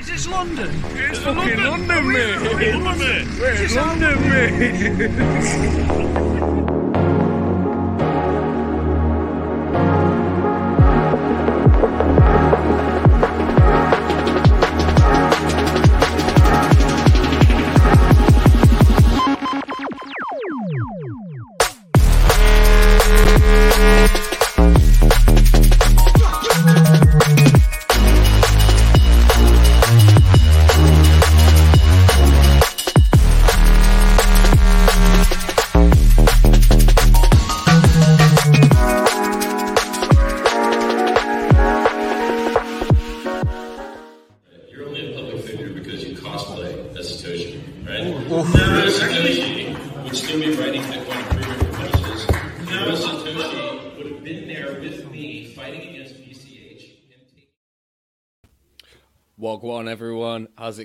Is this London? It's fucking London, mate. We're in London. In London, mate.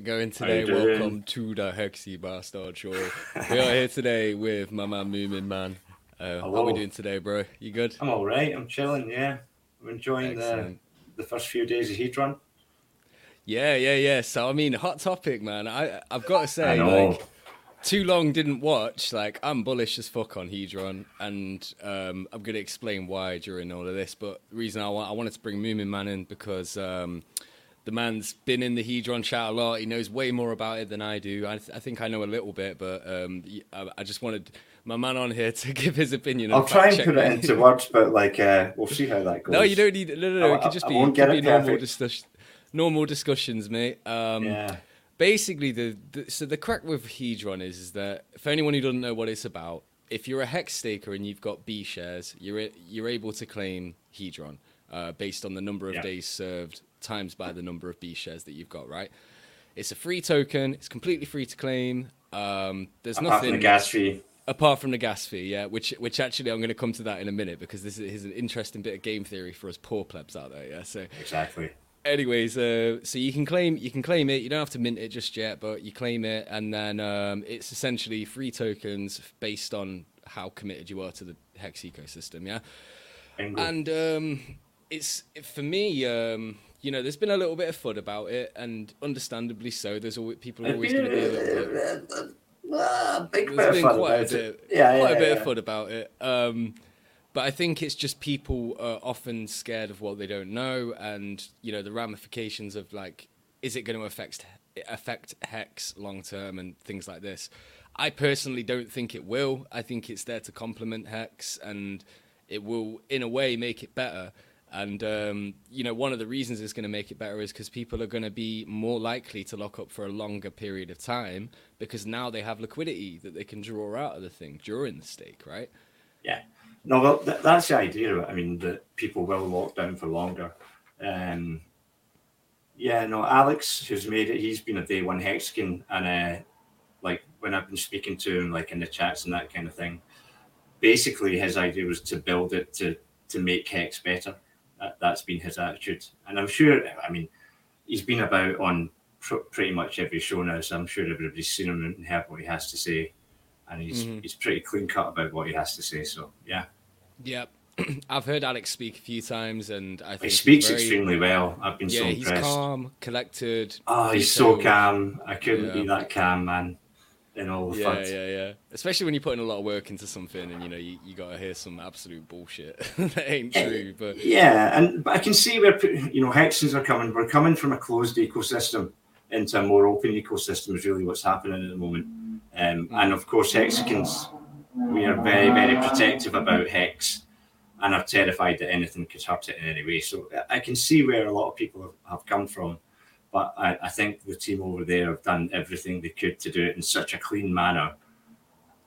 going today? Welcome to the Hexy Bastard Show. we are here today with my man Moomin Man. Uh, how are we doing today, bro? You good? I'm all right. I'm chilling. Yeah, I'm enjoying the Excellent. the first few days of Hedron. Yeah, yeah, yeah. So I mean, hot topic, man. I I've got to say, like, too long didn't watch. Like, I'm bullish as fuck on Hedron, and um, I'm gonna explain why during all of this. But the reason I want I wanted to bring Moomin Man in because um, the man's been in the Hedron chat a lot. He knows way more about it than I do. I, I think I know a little bit, but um, I, I just wanted my man on here to give his opinion. I'll try and put it into words, but like uh, we'll see how that goes. No, you don't need. No, no, no. I- It could just be, won't get could it be normal, discuss, normal discussions, mate. Um, Yeah, basically the, the so the crack with hedron is, is that for anyone who doesn't know what it's about if you're a hex staker and you've got b shares you're you're able to claim hedron uh, based on the number of Yeah. days served times by the number of b shares that you've got right it's a free token it's completely free to claim um, there's apart nothing from the gas fee. apart from the gas fee yeah which which actually i'm going to come to that in a minute because this is, is an interesting bit of game theory for us poor plebs out there yeah so Exactly. anyways, uh, so you can claim you can claim it. You don't have to mint it just yet, but you claim it, and then um, it's essentially free tokens based on how committed you are to the Hex ecosystem. Yeah, and um, it's for me. Um, you know, there's been a little bit of FUD about it, and understandably so. There's always people are always going to be a little bit. Ah, big There's of been quite about a bit, it. Yeah, quite yeah, a bit yeah. of fun about it. Um, but I think it's just people are often scared of what they don't know, and you know the ramifications of like, is it going to affect affect hex long term and things like this. I personally don't think it will. I think it's there to complement hex, and it will, in a way, make it better. And um, you know, one of the reasons it's going to make it better is because people are going to be more likely to lock up for a longer period of time because now they have liquidity that they can draw out of the thing during the stake, right? Yeah. No, well, th- that's the idea. I mean, that people will lock down for longer. Um, yeah, no, Alex, who's made it, he's been a day one Hexagon, and uh, like when I've been speaking to him, like in the chats and that kind of thing, basically his idea was to build it to to make Hex better. That, that's been his attitude, and I'm sure. I mean, he's been about on pr- pretty much every show now, so I'm sure everybody's seen him and heard what he has to say, and he's Mhm. he's pretty clean cut about what he has to say. So yeah. Yep. I've heard Alex speak a few times, and I think He speaks very- extremely well. I've been Yeah, so he's calm, collected. Oh, he's so calm. I couldn't Yeah. be that calm, man. In all the Yeah, yeah, yeah. Especially when you're putting a lot of work into something, and you know you, you gotta hear some absolute bullshit that ain't true. But Yeah, and but I can see where you know hexes are coming. We're coming from a closed ecosystem into a more open ecosystem. Is really what's happening at the moment. Um, and of course, hexagons, we are very, very protective about hex, and are terrified that anything could hurt it in any way. So I- can see where a lot of people have come from. But I, I think the team over there have done everything they could to do it in such a clean manner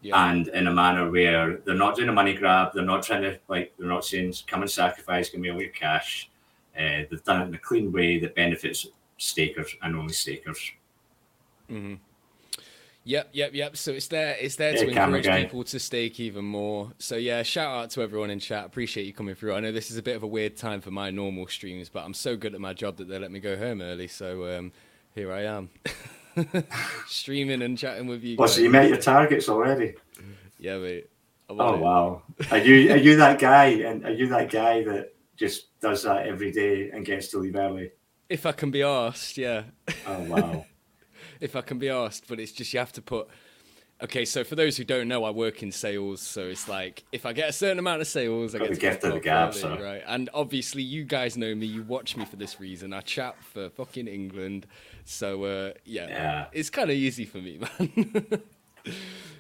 yeah, and in a manner where they're not doing a money grab, they're not trying to like they're not saying come and sacrifice, give me all your cash. Uh, they've done it in a clean way that benefits stakers and only stakers. Yep, yep, yep. So it's there. It's there Yeah, to encourage guy. people to stake even more. So yeah, shout out to everyone in chat. Appreciate you coming through. I know this is a bit of a weird time for my normal streams, but I'm so good at my job that they let me go home early. So um, here I am, streaming and chatting with you. Well, guys. so you met your targets already. Yeah, mate. Oh it. wow! Are you are you that guy? And are you that guy that just does that every day and gets to leave early? If I can be asked, yeah. Oh wow. If I can be asked, but it's just you have to put. Okay, so for those who don't know, I work in sales, so it's like if I get a certain amount of sales, I get the to gift of the gab, early, so. right? And obviously, you guys know me. You watch me for this reason. I chat for fucking England, so uh, yeah, Yeah. it's kind of easy for me, man.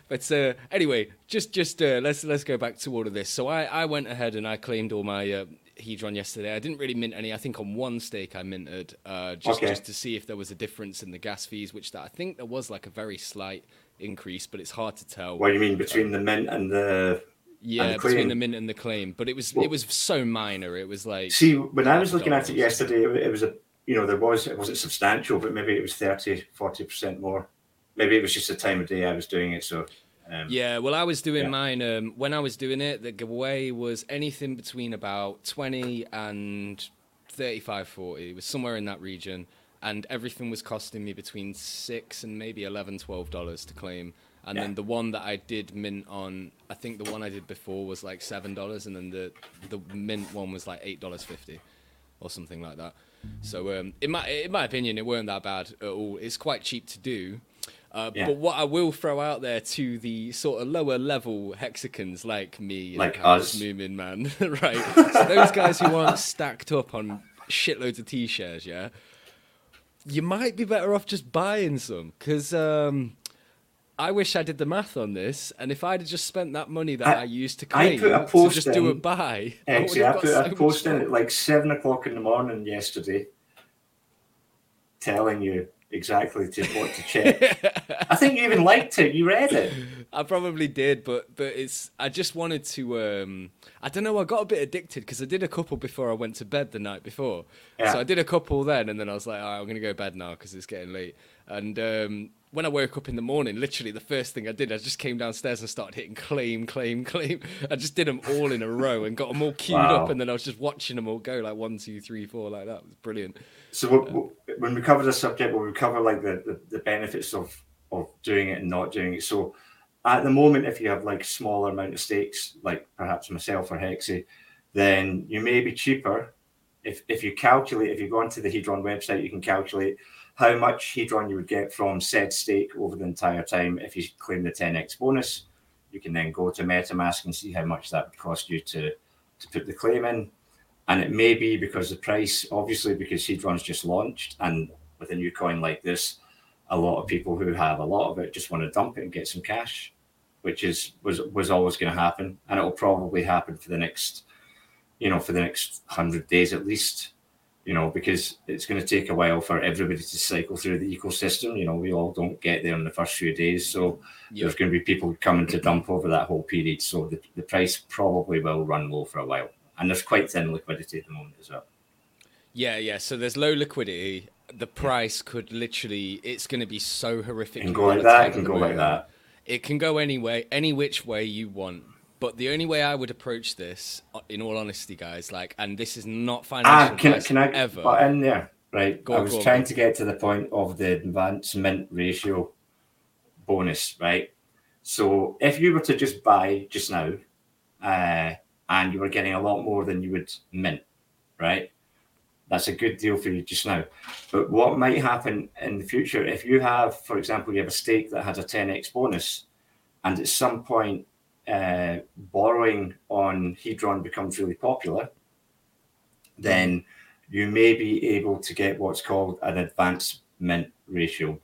but uh, anyway, just just uh, let's let's go back to all of this. So I, I went ahead and I claimed all my uh, hedron yesterday. I didn't really mint any. I think on one stake I minted uh, just Okay. just to see if there was a difference in the gas fees, which that I think there was like a very slight increase, but it's hard to tell. what do you mean between the mint and the? yeah, and the between the mint and the claim, but it was Well- it was so minor. It was like See, when I was looking at it yesterday, it it was a you know there was it wasn't substantial, but maybe it was 30 40 percent more. Maybe it was just the time of day I was doing it. So um, Yeah, well, I was doing Yeah. mine. Um, when I was doing it, the giveaway was anything between about 20 and 35, 40. It was somewhere in that region. And everything was costing me between 6 and maybe 11, 12 dollars to claim. And Yeah. then the one that I did mint on, I think the one I did before was like $7. And then the, the mint one was like $8.50 or something like that. So, um, in, my, in my opinion, it weren't that bad at all. It's quite cheap to do. Uh, Yeah. But what I will throw out there to the sort of lower level hexicans like me, Like Harris us. Moomin man, right? So those guys who aren't stacked up on shitloads of T shares, yeah, you might be better off just buying some because um, I wish I did the math on this, and if I'd have just spent that money that I, I- used to I claim put a to post just do a in- buy, I Actually, I have put so a post in at like seven o'clock in the morning yesterday, telling you exactly to what to check. I think you even liked it. You read it. I probably did, but but it's. I just wanted to. Um, I don't know. I got a bit addicted because I did a couple before I went to bed the night before. Yeah. So I did a couple then, and then I was like, All right, I'm gonna go to bed now because it's getting late. And um, when I woke up in the morning, literally the first thing I did, I just came downstairs and started hitting claim, claim, claim. I just did them all in a row and got them all queued Wow. up, and then I was just watching them all go like one, two, three, four, like that. It was brilliant. So what- when we cover the subject, we'll cover like the, the, the benefits of, of doing it and not doing it. So at the moment, if you have like smaller amount of stakes, like perhaps myself or Hexy, then you may be cheaper. If, if you calculate, if you go onto the Hedron website, you can calculate how much Hedron you would get from said stake over the entire time. If you claim the 10x bonus, you can then go to MetaMask and see how much that would cost you to, to put the claim in. And it may be because the price, obviously, because Hedron's just launched, and with a new coin like this, a lot of people who have a lot of it just want to dump it and get some cash, which is was was always going to happen, and it will probably happen for the next, you know, for the next hundred days at least, you know, because it's going to take a while for everybody to cycle through the ecosystem. You know, we all don't get there in the first few days, so Yeah. there's going to be people coming to dump over that whole period. So the, the price probably will run low for a while, and there's quite thin liquidity at the moment as well. Yeah, yeah. So there's low liquidity. The price could literally. It's going to be so horrific. It can go like that. It can go like that. It can go any way, any which way you want. But the only way I would approach this, uh, in all honesty, guys, like, and this is not financial Ah, can, advice can I ever. But in there, right? Go I was go trying to get to the point of the advancement ratio bonus, right? So if you were to just buy just now, uh, and you were getting a lot more than you would mint, right? That's a good deal for you just now. But what might happen in the future if you have, for example, you have a stake that has a 10x bonus, and at some point uh, borrowing on Hedron becomes really popular, then you may be able to get what's called an advancement ratio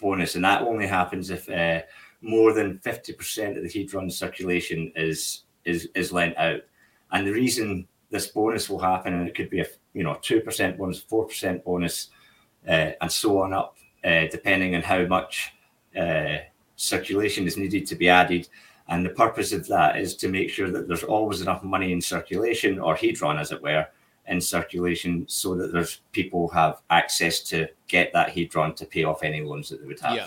bonus, and that only happens if uh, more than fifty percent of the Hedron circulation is is is lent out. And the reason this bonus will happen, and it could be a you know two percent bonus, four percent bonus, uh, and so on up, uh, depending on how much uh, circulation is needed to be added. And the purpose of that is to make sure that there's always enough money in circulation, or hedron, as it were, in circulation, so that there's people have access to get that hedron to pay off any loans that they would have. Yeah.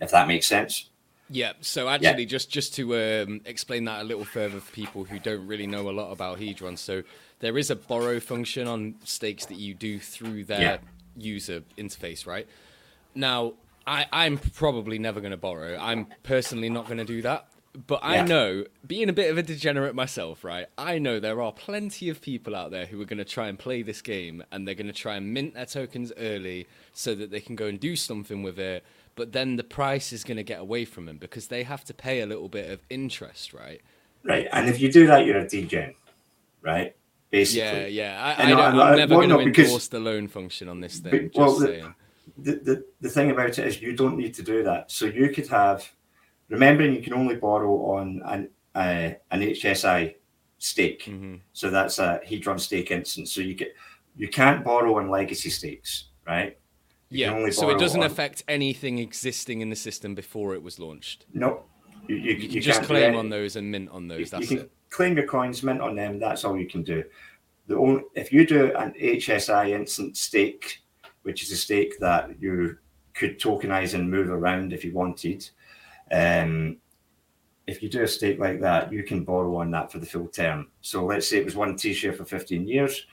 If that makes sense. Yeah. So actually, just just to um, explain that a little further for people who don't really know a lot about Hedron, so there is a borrow function on stakes that you do through their Yeah. user interface, right? Now, I, I'm probably never going to borrow. I'm personally not going to do that. But I Yeah. know, being a bit of a degenerate myself, right? I know there are plenty of people out there who are going to try and play this game and they're going to try and mint their tokens early so that they can go and do something with it. But then the price is going to get away from them because they have to pay a little bit of interest, right? Right. And if you do that, you're a degen, right? Basically. Yeah, yeah. I, And I don't, I- I'm I- never well, going to endorse the loan function on this thing. But- just well, the- the, the, the thing about it is you don't need to do that. So you could have, remembering you can only borrow on an uh, an HSI stake. hmm So that's a Hedron stake instance. So you get you can't borrow on legacy stakes, right? You Yeah, so it doesn't on- affect anything existing in the system before it was launched. No, you, you, You you just claim on those and mint on those. you That's can it. claim your coins, mint on them. That's all you can do. The only if you do an HSI instant stake, which is a stake that you could tokenize and move around if you wanted. Um, if you do a stake like that, you can borrow on that for the full term. So let's say it was one T-share for 15 years.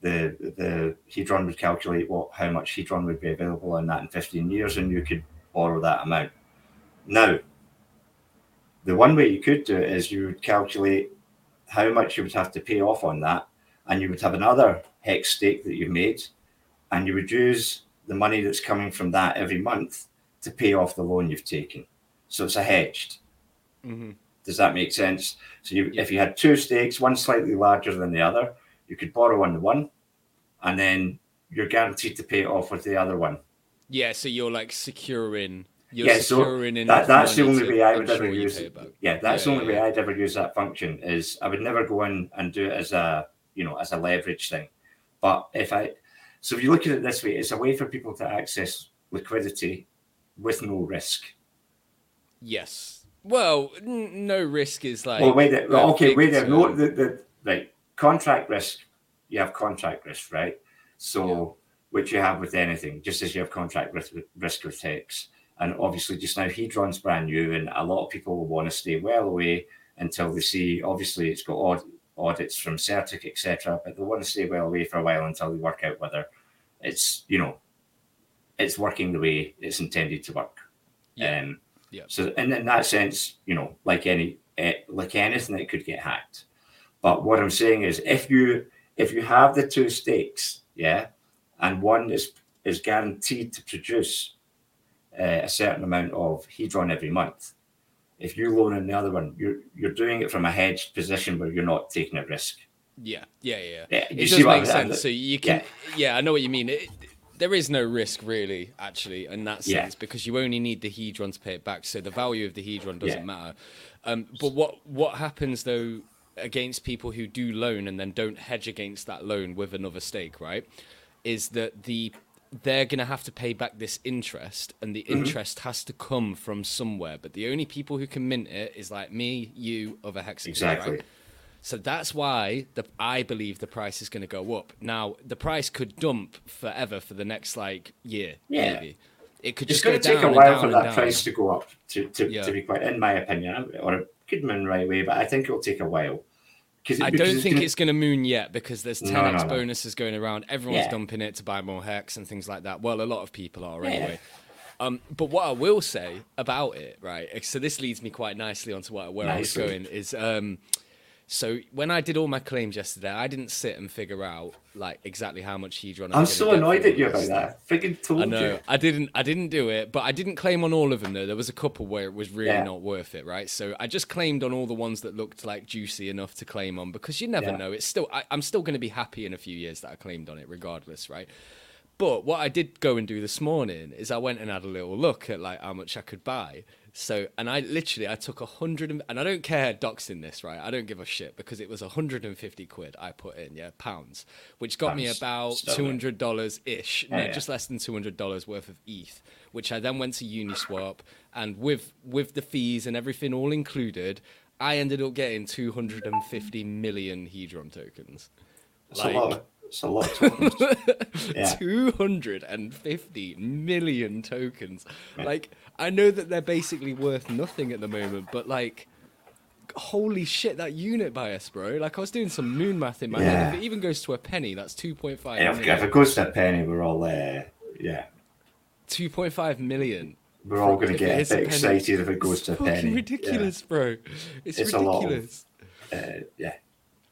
The the Hedron would calculate what how much Hedron would be available on that in 15 years, and you could borrow that amount. Now, the one way you could do it is you would calculate how much you would have to pay off on that, and you would have another hex stake that you've made, and you would use the money that's coming from that every month to pay off the loan you've taken. So it's a hedged. hmm Does that make sense? So you, Yeah. if you had two stakes, one slightly larger than the other, you could borrow on the one, and then you're guaranteed to pay it off with the other one. Yeah, so you're like securing. You're Yeah, so That, that's the only to way I would ever use it. Yeah, that's Yeah, the only yeah, way I'd ever use that function. Is I would never go in and do it as a you know as a leverage thing. But if I so if you look at it this way, it's a way for people to access liquidity with no risk. Yes. Well, n- no risk is like. well, wait, a okay, big wait there. No, the, the right contract risk. You have contract risk, right? So which you have with anything, just as you have contract risk, risk with hex. And obviously, just now Hedron's brand new, and a lot of people will want to stay well away until they see. Obviously, it's got aud- audits from CertiK, etc. But they want to stay well away for a while until they work out whether it's you know it's working the way it's intended to work. Yeah. Um, Yeah. So, and in that sense, you know, like any eh, like anything, it could get hacked. But what I'm saying is, if you if you have the two stakes, yeah, and one is is guaranteed to produce uh, a certain amount of hedron every month. If you loan in the other one, you're you're doing it from a hedged position where you're not taking a risk. Yeah, yeah, yeah. Yeah, It does make I'm- sense. So you can, yeah. I know what you mean. It, there is no risk really, actually, in that Yeah. sense, because you only need the hedron to pay it back. So the value of the hedron doesn't Yeah. matter. Um, but what what happens though against people who do loan and then don't hedge against that loan with another stake, right? Is that the they're going to have to pay back this interest, and the Mm-hmm. interest has to come from somewhere. But the only people who can mint it is like me, you, other hexagons, Exactly. right? So that's why the, I believe the price is going to go up. Now, the price could dump forever for the next like year, Yeah. maybe. It could It's just going to take down a while for that down. price to go up. To to, Yeah. to be quite, in my opinion, or it could moon right away, but I think it'll take a while. Because I don't think gonna- it's going to moon yet because there's 10x No, no, no. bonuses going around. Everyone's Yeah. dumping it to buy more hex and things like that. Well, a lot of people are Yeah. anyway. Um, but what I will say about it, right? So this leads me quite nicely onto what, where I was going. Is um, so when I did all my claims yesterday, I didn't sit and figure out like exactly how much hedron. I'm so annoyed at you about that. Freaking told I know. you. I didn't. I didn't do it, but I didn't claim on all of them though. There was a couple where it was really Yeah. not worth it, right? So I just claimed on all the ones that looked like juicy enough to claim on because you never Yeah. know. It's still. I, I'm still going to be happy in a few years that I claimed on it, regardless, right? But what I did go and do this morning is I went and had a little look at like how much I could buy. So and I literally I took a hundred and, and I don't care doxing this right. I don't give a shit because it was a hundred and fifty quid I put in yeah pounds, which got me about two hundred dollars ish, oh, no, Yeah, yeah. just less than two hundred dollars worth of ETH, which I then went to Uniswap and with with the fees and everything all included, I ended up getting two hundred and fifty million Hedron tokens. It's a lot. Of, it's a lot. Of tokens. yeah. 250 million tokens. Like, I know that they're basically worth nothing at the moment, but like, holy shit, that unit bias, bro. Like, I was doing some moon math in my head. If it even goes to a penny, that's 2.5 Yeah, if, million. if it goes to a penny, we're all uh, yeah. 2.5 million. we're all going to get a bit excited if it goes to a penny. Yeah. ridiculous, bro. It's, It's a lot of- ridiculous. Uh, yeah.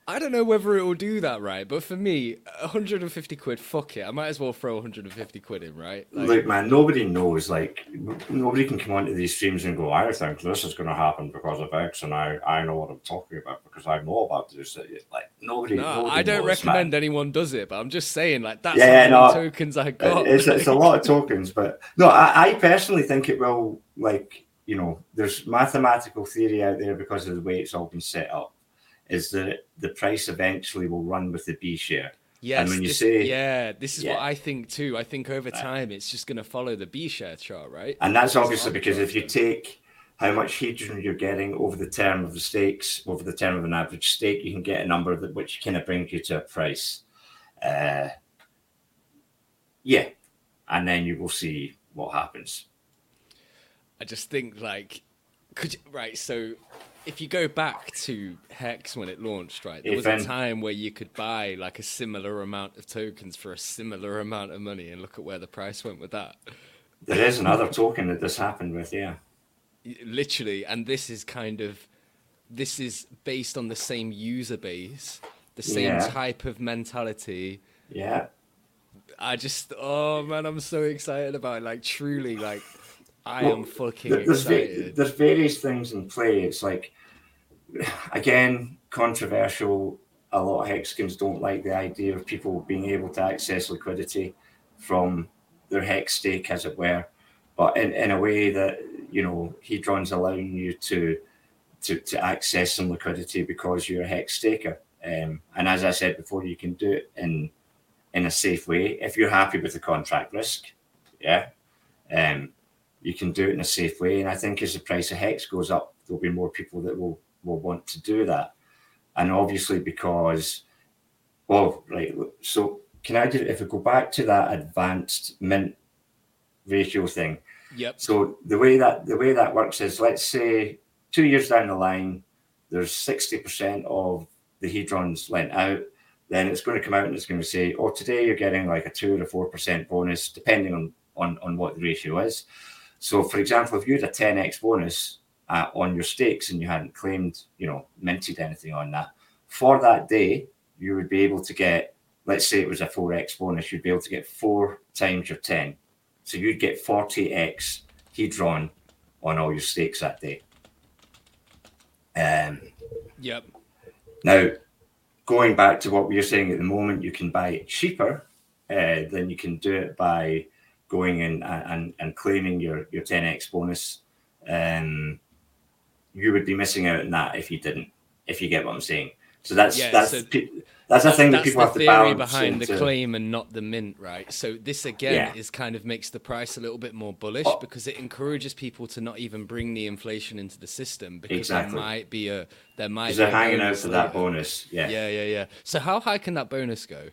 I don't know whether it will do that, right? But for me, 150 quid, fuck it. I might as well throw 150 quid in, right? Like, Look, man, nobody knows. Like, nobody can come onto these streams and go, "I think this is going to happen because of X," and I, I know what I'm talking about because I know about this. Like, nobody. no, nobody I don't knows, recommend man. anyone does it, but I'm just saying, like, that's Yeah, no, tokens I got. It's, it's a lot of tokens, but no, I, I personally think it will. Like, you know, there's mathematical theory out there because of the way it's all been set up. Is that the price eventually will run with the B share? Yes, and when you this, say- yeah, this is what I think too. I think over time it's just going to follow the B share chart, right? And that's obviously because if you take how much hedron you're getting over the term of the stakes, over the term of an average stake, you can get a number that which kind of brings you to a price. Uh, yeah, and then you will see what happens. I just think like, could you, right? So if you go back to Hex when it launched, right, there was a time where you could buy like a similar amount of tokens for a similar amount of money, and look at where the price went with that. There is another token that this happened with, yeah. literally and this is kind of this is based on the same user base the same Yeah. type of mentality Yeah. i just oh man i'm so excited about it like truly like i Well, am fucking There- There's, va- there's various things in play. It's like, again, controversial. A lot of hexagons don't like the idea of people being able to access liquidity from their hex stake, as it were, but in, in a way that you know Hedron's allowing you to to, to access some liquidity because you're a hex staker. Um, and as I said before, you can do it in in a safe way if you're happy with the contract risk. Yeah. Um, you can do it in a safe way. And I think as the price of hex goes up, there'll be more people that will will want to do that. And obviously because, well, right. So can I just if we go back to that advanced mint ratio thing? yep So the way that the way that works is, let's say two years down the line, there's sixty percent of the hedrons lent out. Then it's going to come out and it's going to say, "Oh, today you're getting like a two or a four percent bonus, depending on on on what the ratio is." So, for example, if you had a ten x bonus uh, on your stakes and you hadn't claimed, you know, minted anything on that, for that day, you would be able to get, let's say it was a four x bonus, you'd be able to get four times your ten. So you'd get 40x hedron on all your stakes that day. Um, yep now, going back to what we were saying at the moment, you can buy it cheaper uh, than you can do it by going in and, and, and claiming your, your 10x bonus. Um, you would be missing out on that if you didn't, if you get what I'm saying. So that's Yeah, that's so pe- that's a thing that people the have to balance behind the claim and not the mint right so this again Yeah. is kind of makes the price a little bit more bullish Oh. because it encourages people to not even bring the inflation into the system because Exactly. there might be a there might because be they're hanging out for that bonus. Yeah. Yeah, yeah, yeah. So how high can that bonus go?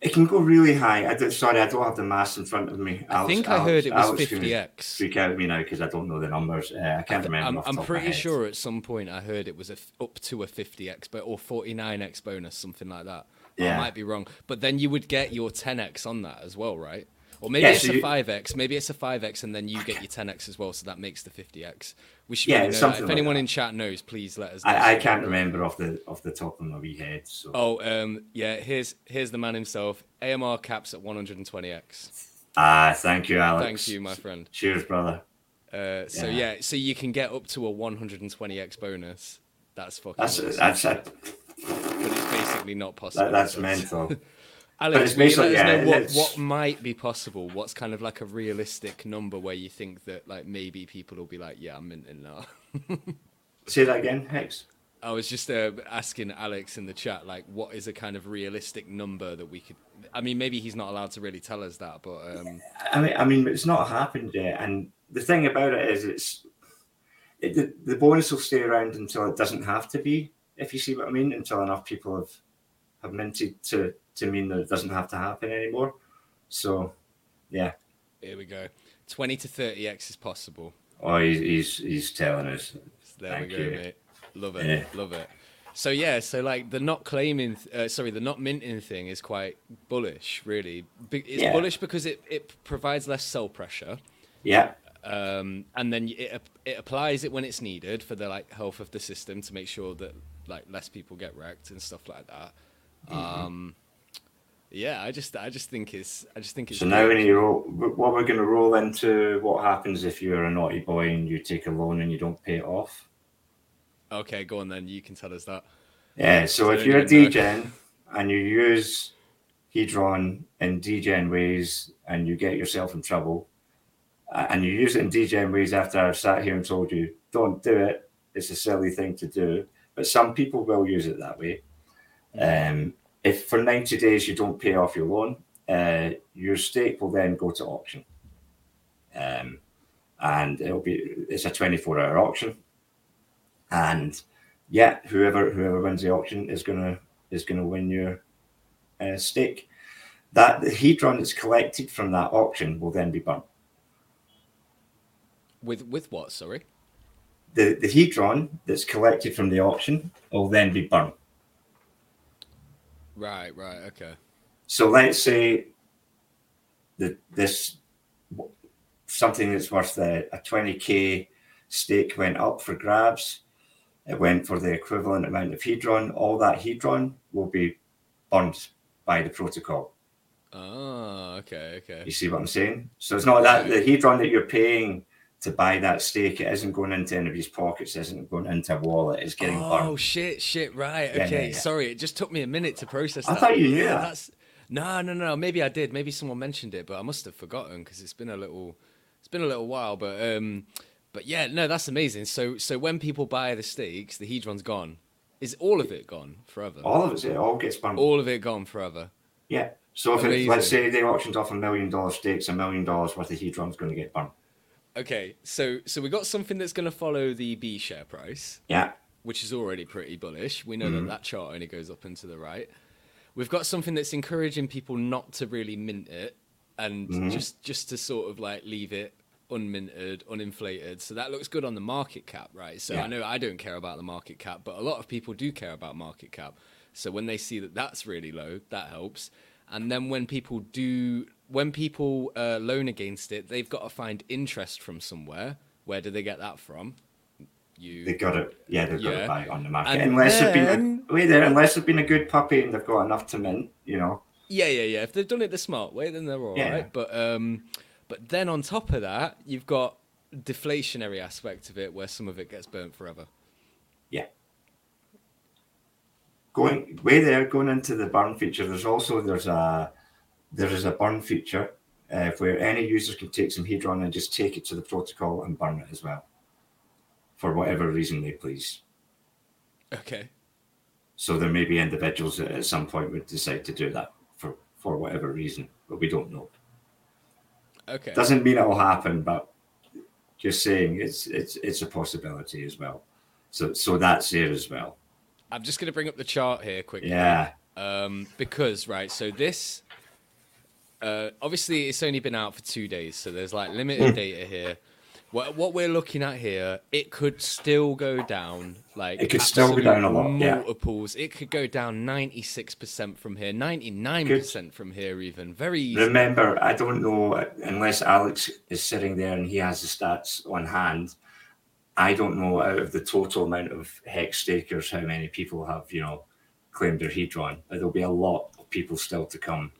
It can go really high. I don't, sorry, I don't have the mass in front of me. I think I Alex- heard it was Alex can 50x. Freak out at me now because I don't know the numbers. Uh, I can't remember. I'm, off I'm my pretty sure at some point I heard it was a f- up to a 50x but or 49x bonus, something like that. I might be wrong, but then you would get your 10x on that as well, right? Or maybe Yeah, it's so a 5x. Maybe it's a 5x, and then you get your 10x as well, so that makes the 50x. We should Yeah, really know it's that. something If like anyone that. in chat knows, please let us know. I, I can't remember off the off the top of my wee head. So Oh, um, yeah. Here's here's the man himself. AMR caps at 120x. ah, thank you, Alex. Thank you, my friend. Cheers, brother. Uh, so Yeah. yeah. so you can get up to a 120x bonus. That's fucking. That's awesome. that's a, but it's basically not possible. that, that's mental. Alex, it's let basically- us know what, what might be possible? What's kind of like a realistic number where you think that like maybe people will be like, yeah, I'm minting now. Say that again, Hex. I was just uh, asking Alex in the chat, like, what is a kind of realistic number that we could? I mean, maybe he's not allowed to really tell us that, but um, I mean, I mean, it's not happened yet. And the thing about it is, it's it, the, the bonus will stay around until it doesn't have to be. If you see what I mean, until enough people have have minted to to mean that it doesn't have to happen anymore. So, yeah. here we go. Twenty to thirty x is possible. Oh, he's he's, he's telling us. There Thank we go, you. mate. Love it, Yeah. love it. So yeah, so like the not claiming, uh, sorry, the not minting thing is quite bullish, really. It's Yeah. bullish because it, it provides less sell pressure. Yeah, um, and then it it applies it when it's needed for the like health of the system to make sure that like less people get wrecked and stuff like that. Mm-hmm. Um, yeah, I just I just think it's I just think it's So now when you roll, what we're going to roll into what happens if you're a naughty boy and you take a loan and you don't pay it off. okay, go on then. You can tell us that. Yeah, so if you're a. degen and you use Hedron in degen ways and you get yourself in trouble, and you use it in degen ways after I've sat here and told you, don't do it, it's a silly thing to do. But some people will use it that way. Um, if for 90 days you don't pay off your loan, uh, your stake will then go to auction. Um, and it'll be it's a 24 hour auction. And yeah, whoever whoever wins the auction is gonna is gonna win your uh, stake. That the hedron that's collected from that auction will then be burnt. With with what? Sorry. The the hedron that's collected from the auction will then be burnt. Right, right, okay. So let's say that this something that's worth a, a 20k stake went up for grabs. It went for the equivalent amount of hedron. All that hedron will be burned by the protocol. Oh, okay, okay. You see what I'm saying? So it's not that the hedron that you're paying to buy that stake, it isn't going into anybody's pockets, it isn't going into a wallet, it's getting Oh burned. shit, shit, right. Yeah, okay, yeah, yeah. sorry, it just took me a minute to process I that. thought you knew yeah, that. That's no, no, no. Maybe I did. Maybe someone mentioned it, but I must have forgotten because it's been a little, it's been a little while. But um, but yeah, no, that's amazing. So so when people buy the stakes, the hedron's gone. Is all of it gone forever? All of it, it all gets burned. All of it gone forever. Yeah. So if it, let's say they auctioned off a million dollar stakes, a million dollars worth of hedron's going to get burned. Okay, so so we got something that's going to follow the B share price. Yeah. which is already pretty bullish. We know Mm-hmm. that that chart only goes up and to the right. We've got something that's encouraging people not to really mint it and Mm-hmm. just just to sort of like leave it unminted, uninflated. So that looks good on the market cap, right? So Yeah. I know I don't care about the market cap, but a lot of people do care about market cap. So when they see that that's really low, that helps. And then when people do, when people uh, loan against it, they've got to find interest from somewhere. Where do they get that from? You They got it. Yeah, they've got to buy it on the market. And unless they've been then- a, wait there, unless they've been a good puppy and they've got enough to mint, you know. Yeah, yeah, yeah. If they've done it the smart way, then they're all right. Yeah. But um, but then on top of that, you've got deflationary aspect of it, where some of it gets burnt forever. Yeah. Going way there, going into the burn feature. There's also there's a there is a burn feature uh, where any user can take some hedron and just take it to the protocol and burn it as well, for whatever reason they please. Okay. So there may be individuals that at some point would decide to do that for for whatever reason, but we don't know. Okay. Doesn't mean it will happen, but just saying it's it's it's a possibility as well. So so that's there as well. I'm just going to bring up the chart here quickly. Yeah. Um, because right, so this uh, obviously it's only been out for two days, so there's like Hmm. limited data here. What what we're looking at here, it could still go down. Like It could still go down a lot, yeah. Multiples. It could go down 96 percent from here, 99 percent from here, even very easy. Remember, I don't know unless Alex is sitting there and he has the stats on hand. I don't know out of the total amount of hex stakers how many people have you know claimed their hedron, but there'll be a lot of people still to come.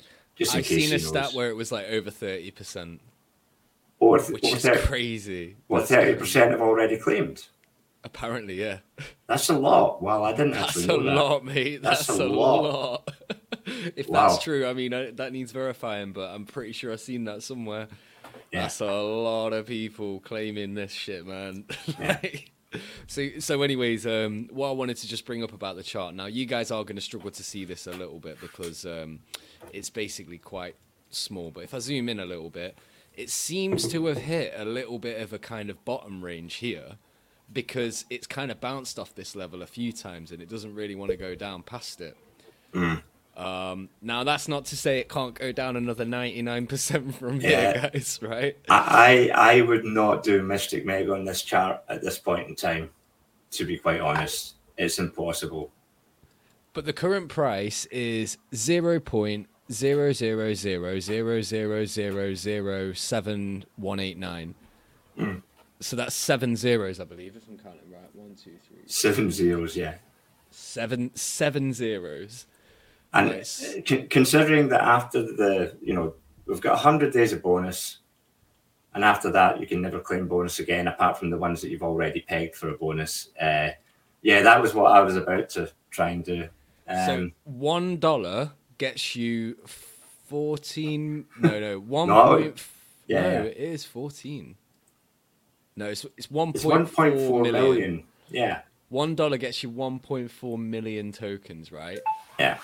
Just in I've case seen a he stat where it was like over 30 percent, or, which or is 30 crazy. or That's thirty percent have already claimed. Apparently, yeah. That's a lot. Well, I didn't That's actually a know that. That's a lot, mate. That's, That's a a lot. lot. if Wow. that's true, I mean, I, that needs verifying, but I'm pretty sure I've seen that somewhere. Yeah. That's a lot of people claiming this shit, man. Yeah. Like, so, so, anyways, um, what I wanted to just bring up about the chart. Now, you guys are going to struggle to see this a little bit because um, it's basically quite small. But if I zoom in a little bit, it seems to have hit a little bit of a kind of bottom range here because it's kind of bounced off this level a few times and it doesn't really want to go down past it. Um, now, that's not to say it can't go down another 99% from here, Yeah. guys, right? I, I I would not do Mystic Meg on this chart at this point in time. To be quite honest, it's impossible. But the current price is zero point zero zero zero zero zero zero zero seven one eight nine. So that's seven zeros, I believe, if I'm counting right. One, two, three. Seven zeros, yeah. seven, seven zeros. And Nice. considering that after the, you know, we've got 100 days of bonus, and after that, you can never claim bonus again, apart from the ones that you've already pegged for a bonus. Uh, yeah, that was what I was about to try and do. so Um, one dollar gets you fourteen. No, no, one No, point. yeah, no, yeah. it is fourteen. No, it's it's one it's point 1.4 four million. million. Yeah, One dollar gets you one point four million tokens, right? yeah.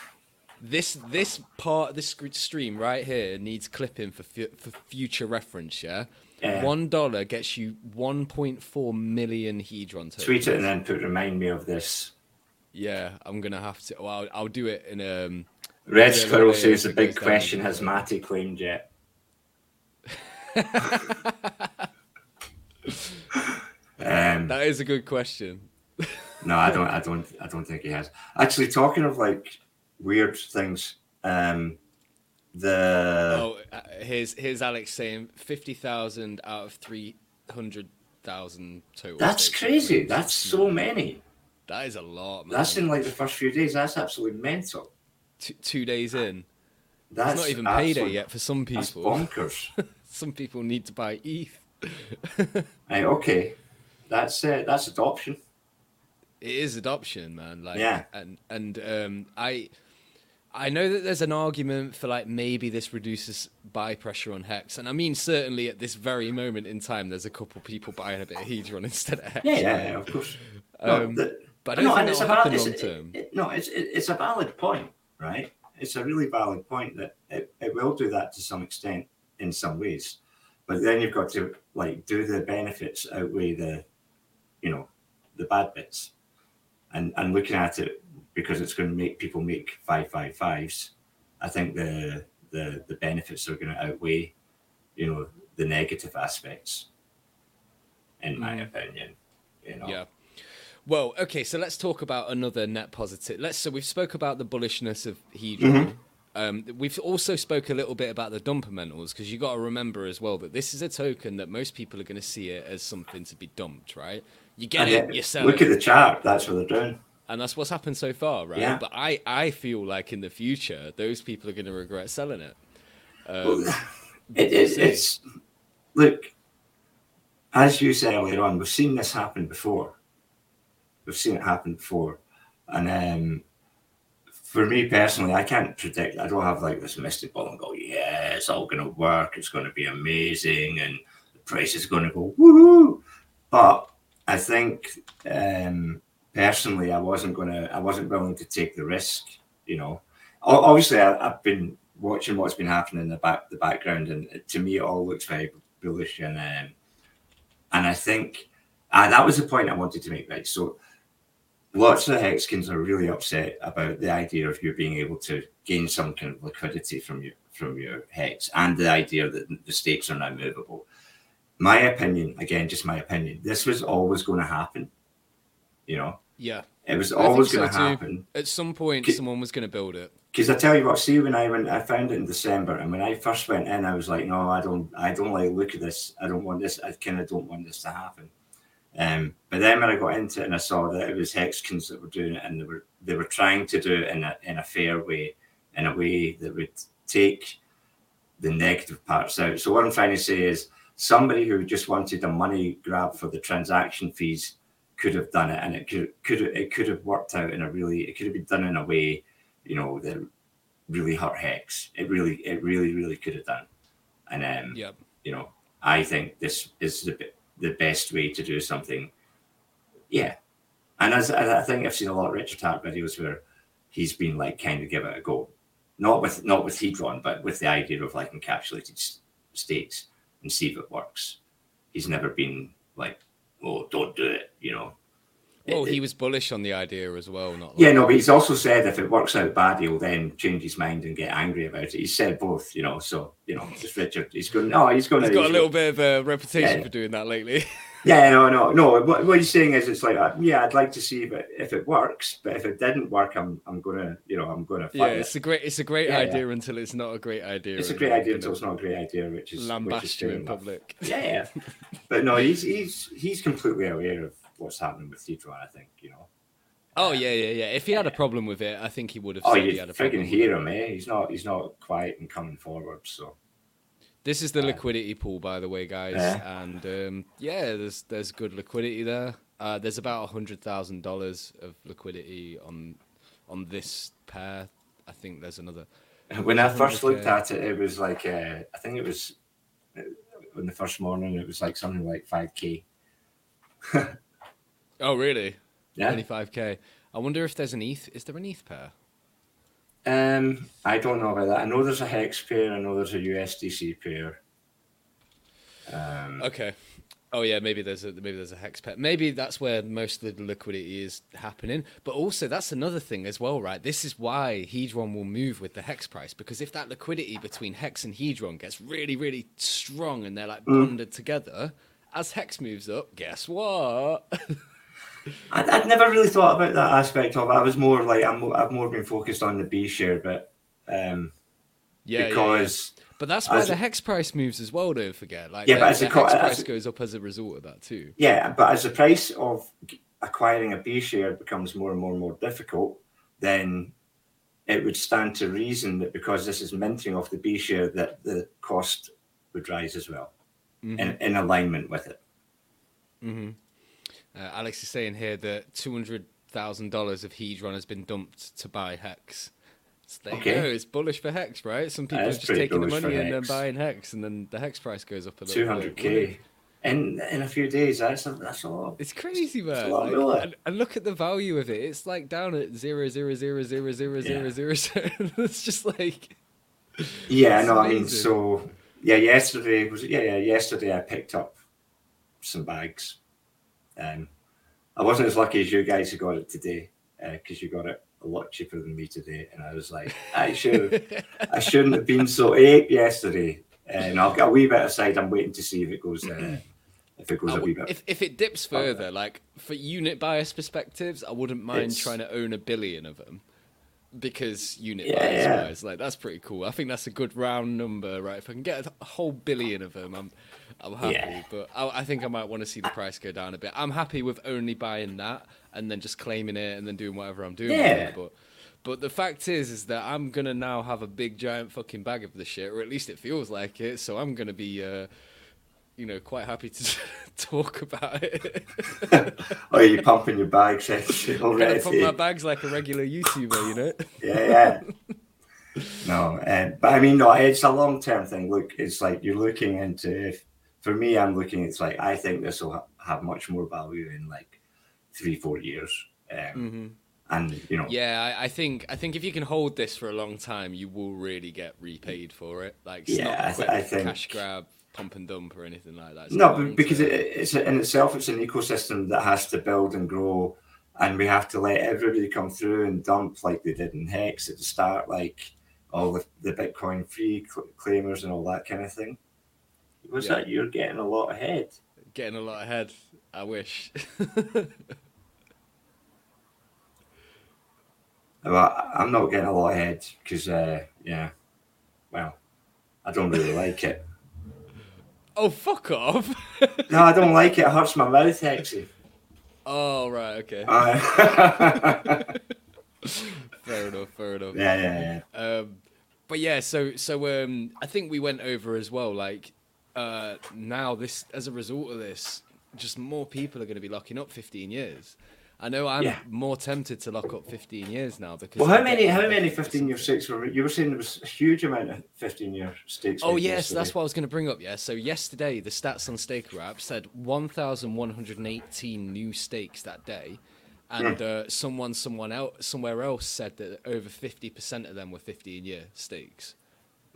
This this part this stream right here needs clipping for fu- for future reference. Yeah, Yeah. one dollar gets you one point four million hedron tokens. Tweet it and then put remind me of this. Yeah, I'm gonna have to. Well, I'll, I'll do it in um. Red Yeah, Squirrel yeah, says the big question has Matty claimed yet? um, That is a good question. no, I don't. I don't. I don't think he has. Actually, talking of like weird things, um, the Oh, uh, here's here's Alex saying fifty thousand out of three hundred thousand total. that's crazy. That's so many. That is a lot, man. That's in like the first few days. That's absolutely mental. Two, two days in. That's It's not even payday yet for some That's people. bonkers. Some people need to buy ETH. right, okay, that's uh, that's adoption. It is adoption, man. Like, Yeah. and and um, I, I know that there's an argument for like maybe this reduces buy pressure on Hex, and I mean certainly at this very moment in time, there's a couple people buying a bit of Hedron instead of Hex. Yeah, yeah, yeah, of course. No, Um, the- But I don't and think it's a happen val- long it's- it- no, it's it, it's a valid point, right? It's a really valid point that it, it will do that to some extent in some ways, but then you've got to like do the benefits outweigh the, you know, the bad bits, and and looking at it because it's going to make people make five five fives. I think the the the benefits are going to outweigh, you know, the negative aspects. In my Mm. opinion, you know. Yeah. Well, okay, so let's talk about another net positive. Let's so we've spoke about the bullishness of Hedron. Mm-hmm. Um, we've also spoke a little bit about the dumpermentals because you got to remember as well that this is a token that most people are going to see it as something to be dumped, right? You get And it, yet, you sell Look it, at the chart. That's what they're doing. and that's what's happened so far, right? Yeah. But I, I feel like in the future, those people are going to regret selling it. Um, it, we'll it, see. it's look, as you said earlier on, we've seen this happen before. We've seen it happen before, and um, for me personally, I can't predict. I don't have like this mystic ball and go, yeah, it's all going to work. It's going to be amazing, and the price is going to go woohoo. But I think um, personally, I wasn't going to. I wasn't willing to take the risk. You know, obviously, I, I've been watching what's been happening in the back the background, and to me, it all looks very bullish. And um, and I think uh, that was the point I wanted to make. Right, so lots of hexicans are really upset about the idea of you being able to gain some kind of liquidity from your from your hex, and the idea that the stakes are now movable. My opinion, again, just my opinion. This was always going to happen. You know, yeah, it was always so going to happen. at some point, someone was going to build it. Because I tell you what, see when I went, I found it in December, and when I first went in, I was like, no, I don't, I don't like look at this. I don't want this. I kind of don't want this to happen. Um, but then when I got into it and I saw that it was Hexicans that were doing it, and they were they were trying to do it in a in a fair way, in a way that would take the negative parts out. So what I'm trying to say is, somebody who just wanted a money grab for the transaction fees could have done it, and it could could it could have worked out in a really it could have been done in a way, you know, that really hurt Hex. It really it really really could have done, and um, Yeah, you know, I think this is the be- the best way to do something. Yeah, and as I think I've seen a lot of Richard Heart videos where he's been like kind of give it a go, not with not with Hedron, but with the idea of like encapsulated states and see if it works. He's never been like, oh, don't do it, you know. Well, he was bullish on the idea as well. Not Yeah, like- no, but he's also said if it works out bad, he'll then change his mind and get angry about it. He said both, you know. So you know, just Richard, he's going. No, he's going. He's got a little bit of a reputation Yeah. for doing that lately. Yeah, no, no, no. What, what he's saying is, it's like, uh, yeah, I'd like to see if it, if it works, but if it didn't work, I'm I'm gonna, you know, I'm gonna yeah, it's it. a great, it's a great Yeah, yeah. idea until it's not a great idea. It's a great idea until it's not a great idea, which is which is Lambast in public. Yeah, yeah. but no, he's he's he's completely aware of what's happening with Hedron. I think you know. Oh yeah, yeah, yeah. If he had a problem with it, I think he would have Oh, you he had a freaking hear him, eh? He's not he's not quiet and coming forward. So This is the liquidity pool, by the way, guys, Yeah. and um, yeah, there's there's good liquidity there. Uh, there's about hundred thousand dollars of liquidity on on this pair. I think there's another. when I first 100K. looked at it, it was like uh, I think it was uh, in the first morning. It was like something like five k. Oh really? Yeah. Twenty five k. I wonder if there's an ETH. Is there an ETH pair? Um, I don't know about that. I know there's a hex pair. I know there's a USDC pair. Um, Okay. Oh yeah, maybe there's a maybe there's a hex pair. Maybe that's where most of the liquidity is happening. But also that's another thing as well, right? This is why Hedron will move with the hex price because if that liquidity between hex and Hedron gets really really strong and they're like bonded together, as hex moves up, guess what? I, I'd never really thought about that aspect of it. I was more like I'm, I've more been focused on the B share, but um, yeah, yeah, yeah. because But that's why as- the hex price moves as well. Don't forget, like Yeah, the, but as the a co- hex as price a- goes up as a result of that too. yeah, but as the price of acquiring a B share becomes more and more and more difficult, then it would stand to reason that because this is minting off the B share, that the cost would rise as well, Mm-hmm. in, in alignment with it. Uh, Alex is saying here that two hundred thousand dollars of Hedron has been dumped to buy Hex. So there Okay. you go. It's bullish for Hex, right? Some people are just taking the money and then buying Hex, and then the Hex price goes up a little. Two hundred k in in a few days. That's a, that's a lot. It's crazy, man. a lot, Like, isn't and, and look at the value of it. It's like down at zero zero zero zero zero zero Yeah. zero. zero. It's just like Yeah, no, I mean, so yeah, yesterday was it? Yeah, yeah, yesterday I picked up some bags. Um, I wasn't as lucky as you guys who got it today because you got it a lot cheaper than me today, and I was like, I should, I shouldn't have been so ape yesterday. And I'll get a wee bit aside. I'm waiting to see if it goes, uh, if it goes I a w- wee bit. if if it dips further, like for unit bias perspectives, I wouldn't mind It's- trying to own a billion of them because unit Yeah, bias yeah. wise, like that's pretty cool. I think that's a good round number, right? If I can get a whole billion of them, I'm I'm happy. Yeah. But I, I think I might want to see the price go down a bit. I'm happy with only buying that and then just claiming it and then doing whatever I'm doing. with Yeah. it, but. But the fact is, is that I'm gonna now have a big giant fucking bag of this shit, or at least it feels like it. So I'm gonna be, uh, you know, quite happy to talk about it. oh, you're pumping your bags eh, Gotta pump my bags like a regular YouTuber, you know. yeah, yeah. no, um, but I mean, no, it's a long term thing. Look, it's like you're looking into. For me, I'm looking. It's like I think this will ha- have much more value in like three, four years. Um, And you know, Yeah, I, I think I think if you can hold this for a long time, you will really get repaid for it. Like, it's Yeah, not I I think- cash grab, pump and dump, or anything like that. It's no, because it, it's in itself, it's an ecosystem that has to build and grow, and we have to let everybody come through and dump like they did in Hex at the start, like all the, the Bitcoin free cl- claimers and all that kind of thing. Was Yeah. that you're getting a lot ahead? getting a lot ahead. I wish. Well, I'm not getting a lot ahead because, uh, yeah, well, I don't really like it. oh, fuck off. No, I don't like it. It hurts my mouth, Hexy. oh right, okay, Uh, fair enough, fair enough. yeah, yeah, yeah. Um, but yeah, so so um, I think we went over as well. Like uh, now, this as a result of this, just more people are going to be locking up 15 years. I know I'm Yeah. more tempted to lock up 15 years now because. Well, how many how many 15 year stakes were you were saying there was a huge amount of 15 year stakes? Oh yes, yesterday. that's what I was going to bring up. Yeah, so yesterday the stats on Staker app said 1,118 new stakes that day, and uh, someone someone else somewhere else said that over 50% of them were 15 year stakes.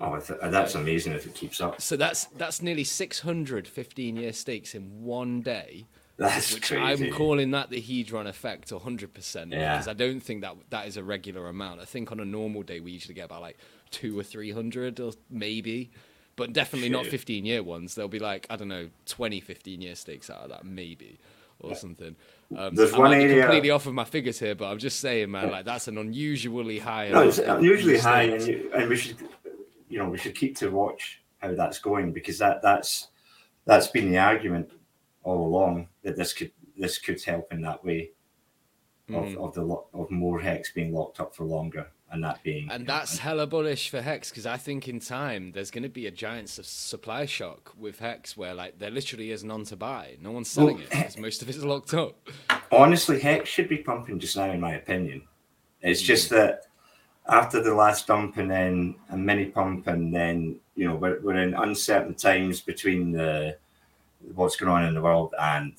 Oh, th- that's amazing if it keeps up. So that's that's nearly 600 15 year stakes in one day That's which crazy. I'm calling that the hedron effect 100% Yeah. because I don't think that that is a regular amount. I think on a normal day we usually get about like two or three hundred or maybe, but definitely not 15 year ones. There'll be like I don't know 20, 15 year stakes out of that maybe or something. Um, There's I one area- completely off of my figures here, but I'm just saying, man, like that's an unusually high. No, it's unusually high, and, you, and we should, you know, we should keep to watch how that's going because that that's that's been the argument all along that this could this could help in that way of, Mhm. of the lo- of more hex being locked up for longer and that being And that's hella bullish for Hex because I think in time there's going to be a giant su- supply shock with Hex where like there literally is none to buy. No one's selling Well, it because most of it's locked up. honestly hex should be pumping just now in my opinion. It's just Mm. that after the last dump and then a mini pump and then you know we're, we're in uncertain times between the what's going on in the world and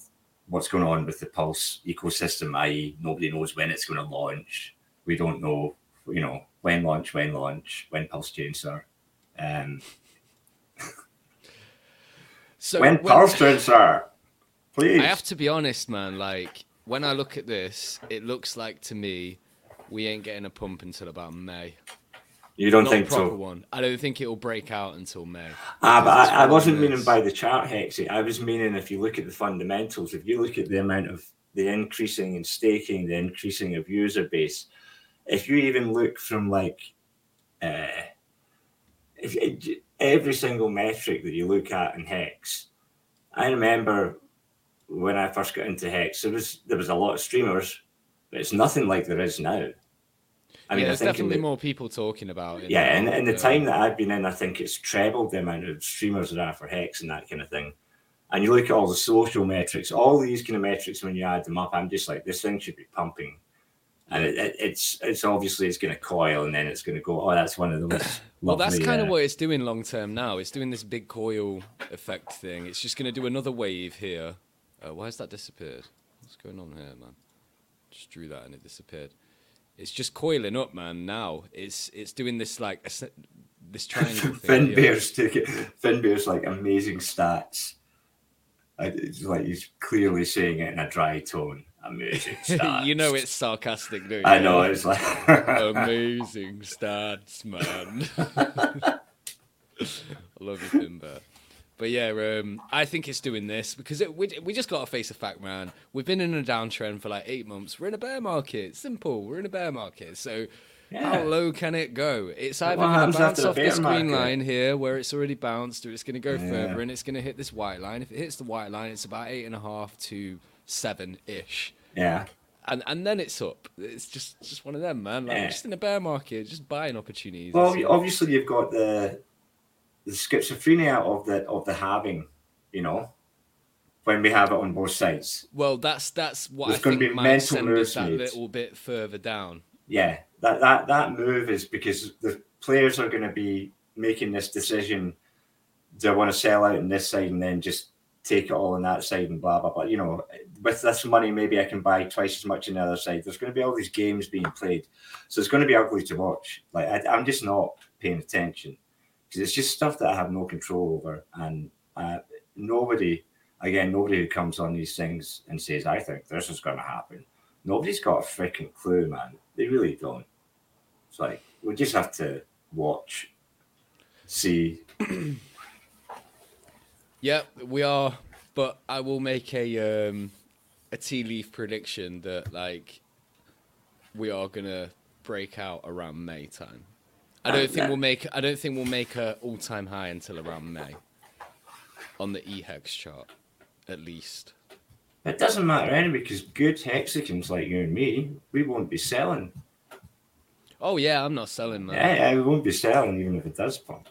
what's going on with the pulse ecosystem i.e nobody knows when it's going to launch we don't know you know when launch when launch when pulse chainsaw um So when when- pulse chainsaw please I have to be honest, man. Like when I look at this, it looks like to me we ain't getting a pump until about May. you don't Not think so one. I don't think it will break out until May. Ah, but I, I wasn't meaning by the chart, Hexy. I was meaning if you look at the fundamentals, if you look at the amount of the increasing in staking, the increasing of user base, if you even look from like uh, if every single metric that you look at in Hex, I remember when I first got into Hex, there was there was a lot of streamers, but it's nothing like there is now. I mean, yeah, there's definitely more people talking about it. yeah, and in the time that I've been in, I think it's trebled the amount of streamers there are for Hex and that kind of thing. And you look at all the social metrics, all these kind of metrics, when you add them up, I'm just like, this thing should be pumping. And it, it, it's it's obviously it's going to coil, and then it's going to go. Oh, that's one of those. Well, that's kind of uh, what it's doing long term now. It's doing this big coil effect thing. It's just going to do another wave here. Uh, why has that disappeared? What's going on here, man? Just drew that and it disappeared. It's just coiling up, man. Now it's it's doing this like this triangle thing. Finn. Bear's taking Finn Bear's like amazing stats. I- It's like he's clearly saying it in a dry tone. Amazing stats. you know it's sarcastic, don't you? I know it's like Amazing stats, man. I love you, Timber. But yeah, um, I think it's doing this because it, we, we just got to face a fact, man. We've been in a downtrend for like eight months. We're in a bear market. Simple. We're in a bear market. So how low can it go? It's either going to bounce off this bear green line here where it's already bounced, or it's going to go Yeah. further and it's going to hit this white line. If it hits the white line, it's about eight and a half to seven ish yeah. and and then it's up. It's just just one of them, man. Like Yeah. just in a bear market, just buying opportunities. Well, obviously you've got the the schizophrenia of the of the having, you know, when we have it on both sides. well, that's that's what There's I gonna be might mental moves that made. little bit further down. Yeah, that that that move is because the players are going to be making this decision. Do I want to sell out on this side and then just take it all on that side and blah blah blah? You know, with this money, maybe I can buy twice as much on the other side. There's going to be all these games being played, so it's going to be ugly to watch. Like I, I'm just not paying attention because it's just stuff that I have no control over, and uh, nobody, again, nobody who comes on these things and says, "I think this is going to happen." Nobody's got a freaking clue, man. They really don't. It's like we just have to watch, see. Yep, we are. But I will make a um, a tea leaf prediction that like we are gonna break out around May time. I don't Uh, think yeah. we'll make. I don't think we'll make a all time high until around May on the EHEX chart, at least. It doesn't matter anyway because good hexagons like you and me, we won't be selling. Oh yeah, I'm not selling that. Yeah, yeah, we won't be selling even if it does pump.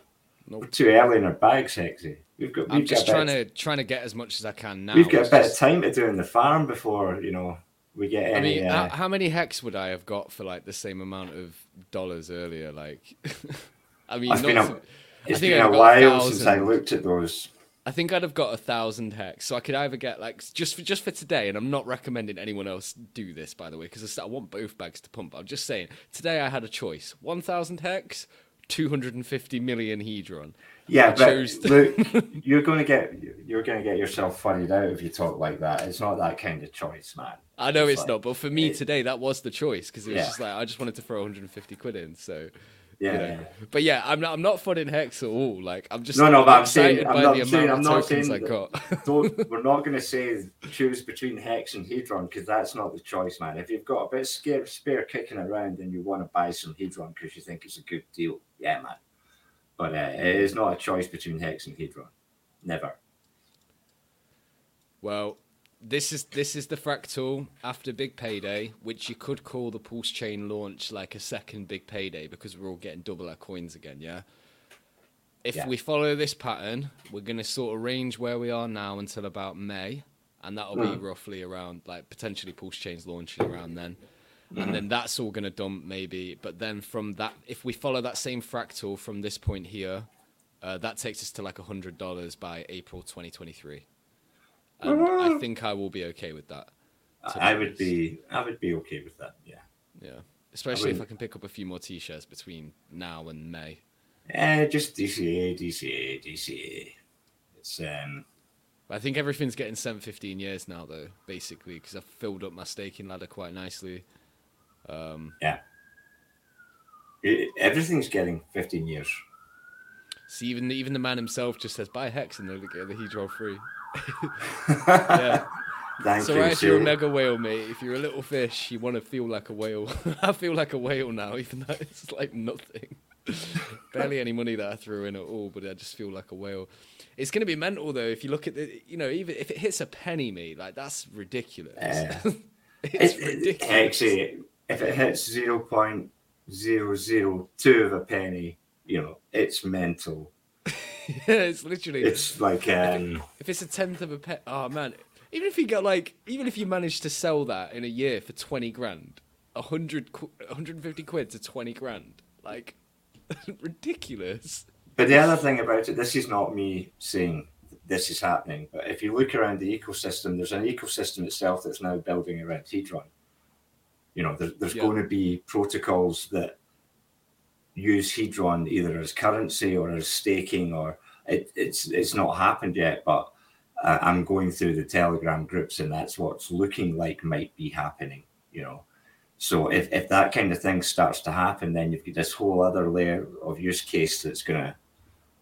Nope. We're too early in our bags, Hexy. We've got. We've I'm just got trying to trying to get as much as I can now. We've got It's a bit of time to do in the farm before you know we get I mean, uh, how, how many hex would I have got for like the same amount of dollars earlier? Like, I mean, It's been a- to- it's think been a got a while since I looked at those. I think I'd have got a thousand hex, so I could either get like just for just for today, and I'm not recommending anyone else do this, by the way, because I want both bags to pump. I'm just saying today I had a choice: one thousand hex, 250 million hedron. Yeah, I but look, you're going to get you're going to get yourself funnied out if you talk like that. It's not that kind of choice, man. I know it's like- not, but for me it- today, that was the choice because it was Yeah. just like I just wanted to throw 150 quid in. So, Yeah, you know. yeah. but yeah, I'm not. I'm not funning hex at all. Like I'm just No, no, but I'm saying- I'm not saying- I'm not saying we're not going to say choose between Hex and Hedron because that's not the choice, man. If you've got a bit of spare, spare kicking around and you want to buy some Hedron because you think it's a good deal, yeah, man. But uh, it is not a choice between Hex and Hedron. Never. Well, this is this is the fractal after big payday, which you could call the pulse chain launch like a second big payday because we're all getting double our coins again. Yeah. If Yeah. we follow this pattern, we're going to sort of range where we are now until about May, and that'll be Mm. roughly around like potentially pulse chains launching around then. And then that's all going to dump maybe, but then from that, if we follow that same fractal from this point here, uh, that takes us to like a hundred dollars by April 2023. And I think I will be okay with that. I would be, I would be okay with that. Yeah. Yeah, especially if I can pick up a few more t-shirts between now and May. Eh, just DCA, DCA, DCA. It's um, I think everything's getting sent 15 years now, though, basically, because I've filled up my staking ladder quite nicely. Um, yeah. It, everything's getting 15 years. see, even the, even the man himself just says buy hex and they'll get the hedron free. yeah. Thank So you. right, if you're a mega whale, mate, if you're a little fish, you want to feel like a whale. I feel like a whale now, even though it's like nothing. Barely any money that I threw in at all, but I just feel like a whale. It's going to be mental though if you look at the, you know, even if it hits a penny, mate, like that's ridiculous. Yeah. it's It- it- ridiculous. Actually, if it hits 0.002 of a penny, you know, it's mental. yeah, it's literally. It's like, um, if it's a tenth of a pet, oh man, even if you get like, even if you manage to sell that in a year for twenty grand, a hundred, qu- 150 quid to twenty grand, like ridiculous. but the other thing about it, this is not me saying this is happening, but if you look around the ecosystem, there's an ecosystem itself that's now building around Hedron. You know, there, there's Yeah. going to be protocols that use Hedron either as currency or as staking, or it, it's it's not happened yet, but uh, I'm going through the Telegram groups, and that's what's looking like might be happening. You know, so if if that kind of thing starts to happen, then you've got this whole other layer of use case that's going to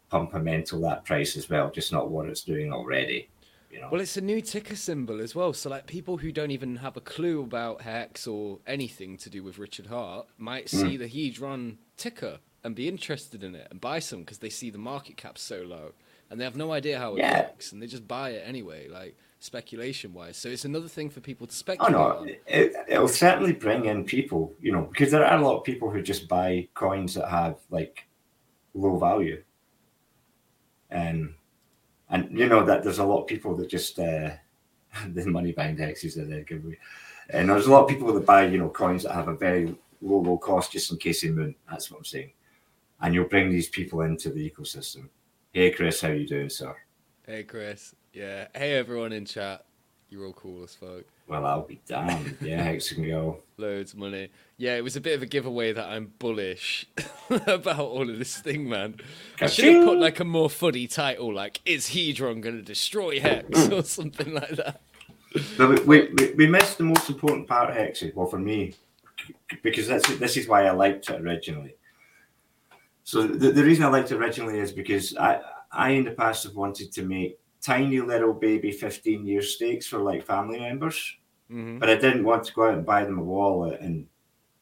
pump a mental that price as well, just not what it's doing already. You know, Well, it's a new ticker symbol as well, so like people who don't even have a clue about hex or anything to do with Richard Heart might hmm. see the huge run ticker and be interested in it and buy some because they see the market cap so low and they have no idea how it Yeah. works and they just buy it anyway, like speculation wise. So it's another thing for people to speculate. Oh no, it, it'll certainly bring in people, you know, because there are a lot of people who just buy coins that have like low value, and and you know that there's a lot of people that just uh, the money behind hexes that they give away, and there's a lot of people that buy you know coins that have a very low low cost just in case they moon. That's what I'm saying, and you'll bring these people into the ecosystem. Hey Chris, how you doing, sir? Hey Chris, yeah. Hey everyone in chat, you're all cool as fuck. Well, I'll be damned. Yeah, hex and go. Loads of money. Yeah, it was a bit of a giveaway that I'm bullish about all of this thing, man. I should have put like a more funny title, like "Is Hedron going to destroy Hex?" Mm. or something like that. No, we, we, we- missed the most important part, Hexy. Well, for me, because that's this is why I liked it originally. So the, the reason I liked it originally is because I I in the past have wanted to make tiny little baby 15 year stakes for like family members, hmm but I didn't want to go out and buy them a wallet and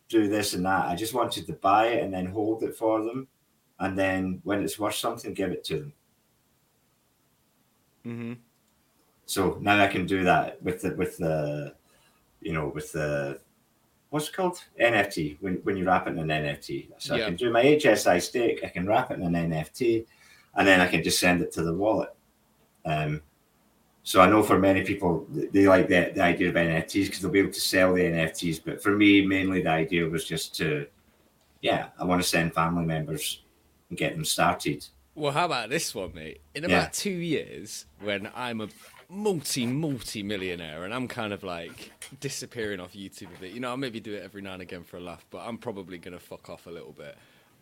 do this and that. I just wanted to buy it and then hold it for them, and then when it's worth something, give it to them. Mm-hmm. So now I can do that with the with the you know with the what's it called NFT when when you wrap it in an NFT. So I can do my HSI stake, I can wrap it in an NFT, and then I can just send it to the wallet. Um, so I know for many people they like the, the idea of NFTs because they'll be able to sell the NFTs. But for me, mainly the idea was just to, yeah, I want to send family members and get them started. Well, how about this one, mate? In about Yeah. two years, when I'm a multi multi millionaire and I'm kind of like disappearing off YouTube a bit, you know, I'll maybe do it every now and again for a laugh, but I'm probably gonna fuck off a little bit.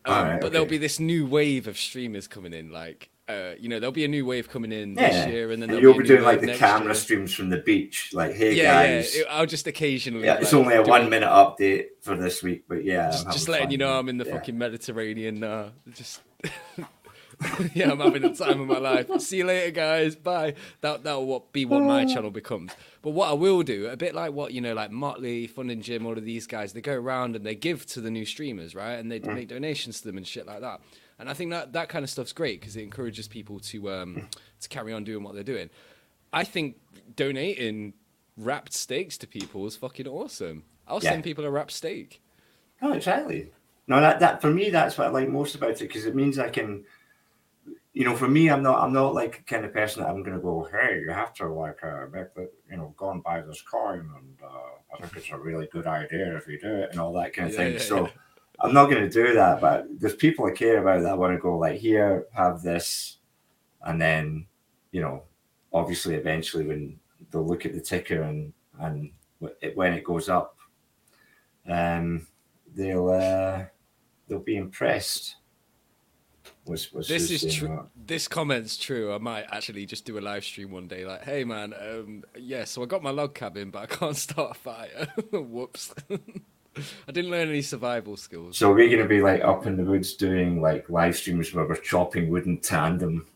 Um, Alright, but there'll be this new wave of streamers coming in, like uh, you know, there'll be a new wave coming in Yeah, this year, and then and you'll be, be doing like the camera year. streams from the beach, like, "Hey Yeah, guys, yeah. I'll just occasionally. yeah, it's like, only a one minute update for this week, but yeah, Just, just letting you know. I'm in the fucking Mediterranean now. Just yeah, I'm having the time of my life. See you later, guys. Bye. That that'll what be what my channel becomes. But what I will do, a bit like what you know, like Motley, Fun and Jim, all of these guys, they go around and they give to the new streamers, right? And they Mm. make donations to them and shit like that. And I think that that kind of stuff's great because it encourages people to um to carry on doing what they're doing. I think donating wrapped stakes to people is fucking awesome. I'll Yeah. send people a wrapped stake. Oh, exactly. No, that that for me, that's what I like most about it because it means I can, you know, for me, I'm not I'm not like kind of person that I'm going to go, hey, you have to like uh, make the, you know, go and buy this coin, and uh, I think it's a really good idea if you do it and all that kind of Yeah, thing. yeah, so yeah. I'm not going to do that, but there's people I care about that want to go like, here, have this, and then, you know, obviously, eventually when they'll look at the ticker and and it, when it goes up, um, they'll uh, they'll be impressed. This is true. that? This comment's true. I might actually just do a live stream one day. Like, hey man, um, yeah, so I got my log cabin, but I can't start a fire. Whoops. I didn't learn any survival skills. So we're going to be like up in the woods doing like live streams where we're chopping wood in tandem.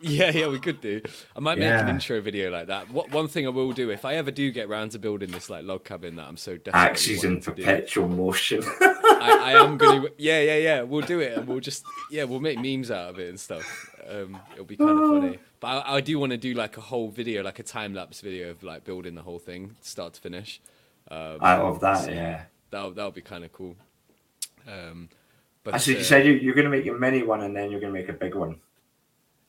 Yeah, yeah, we could do. I might make an intro video like that. What one thing I will do if I ever do get round to building this like log cabin that I'm so desperate. Axes in perpetual motion. I, I am gonna. Yeah, yeah, yeah. We'll do it, and we'll just yeah, we'll make memes out of it and stuff. Um, it'll be kind of funny. But I, I do want to do like a whole video, like a time lapse video of like building the whole thing, start to finish. Um, I love that. Yeah. That'll that'll be kind of cool. Um, but I see. uh, You said you, you're going to make a mini one and then you're going to make a big one.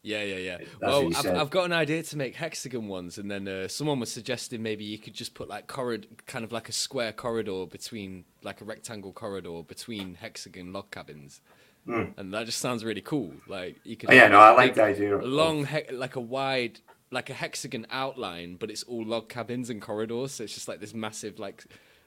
Yeah, yeah, yeah. That's well, I've. I've got an idea to make hexagon ones, and then uh, someone was suggesting maybe you could just put like corridor, kind of like a square corridor between, like a rectangle corridor between hexagon log cabins, and that just sounds really cool. Like you could. Oh, yeah, no, I like the idea. A long, he- like a wide, like a hexagon outline, but it's all log cabins and corridors, so it's just like this massive, like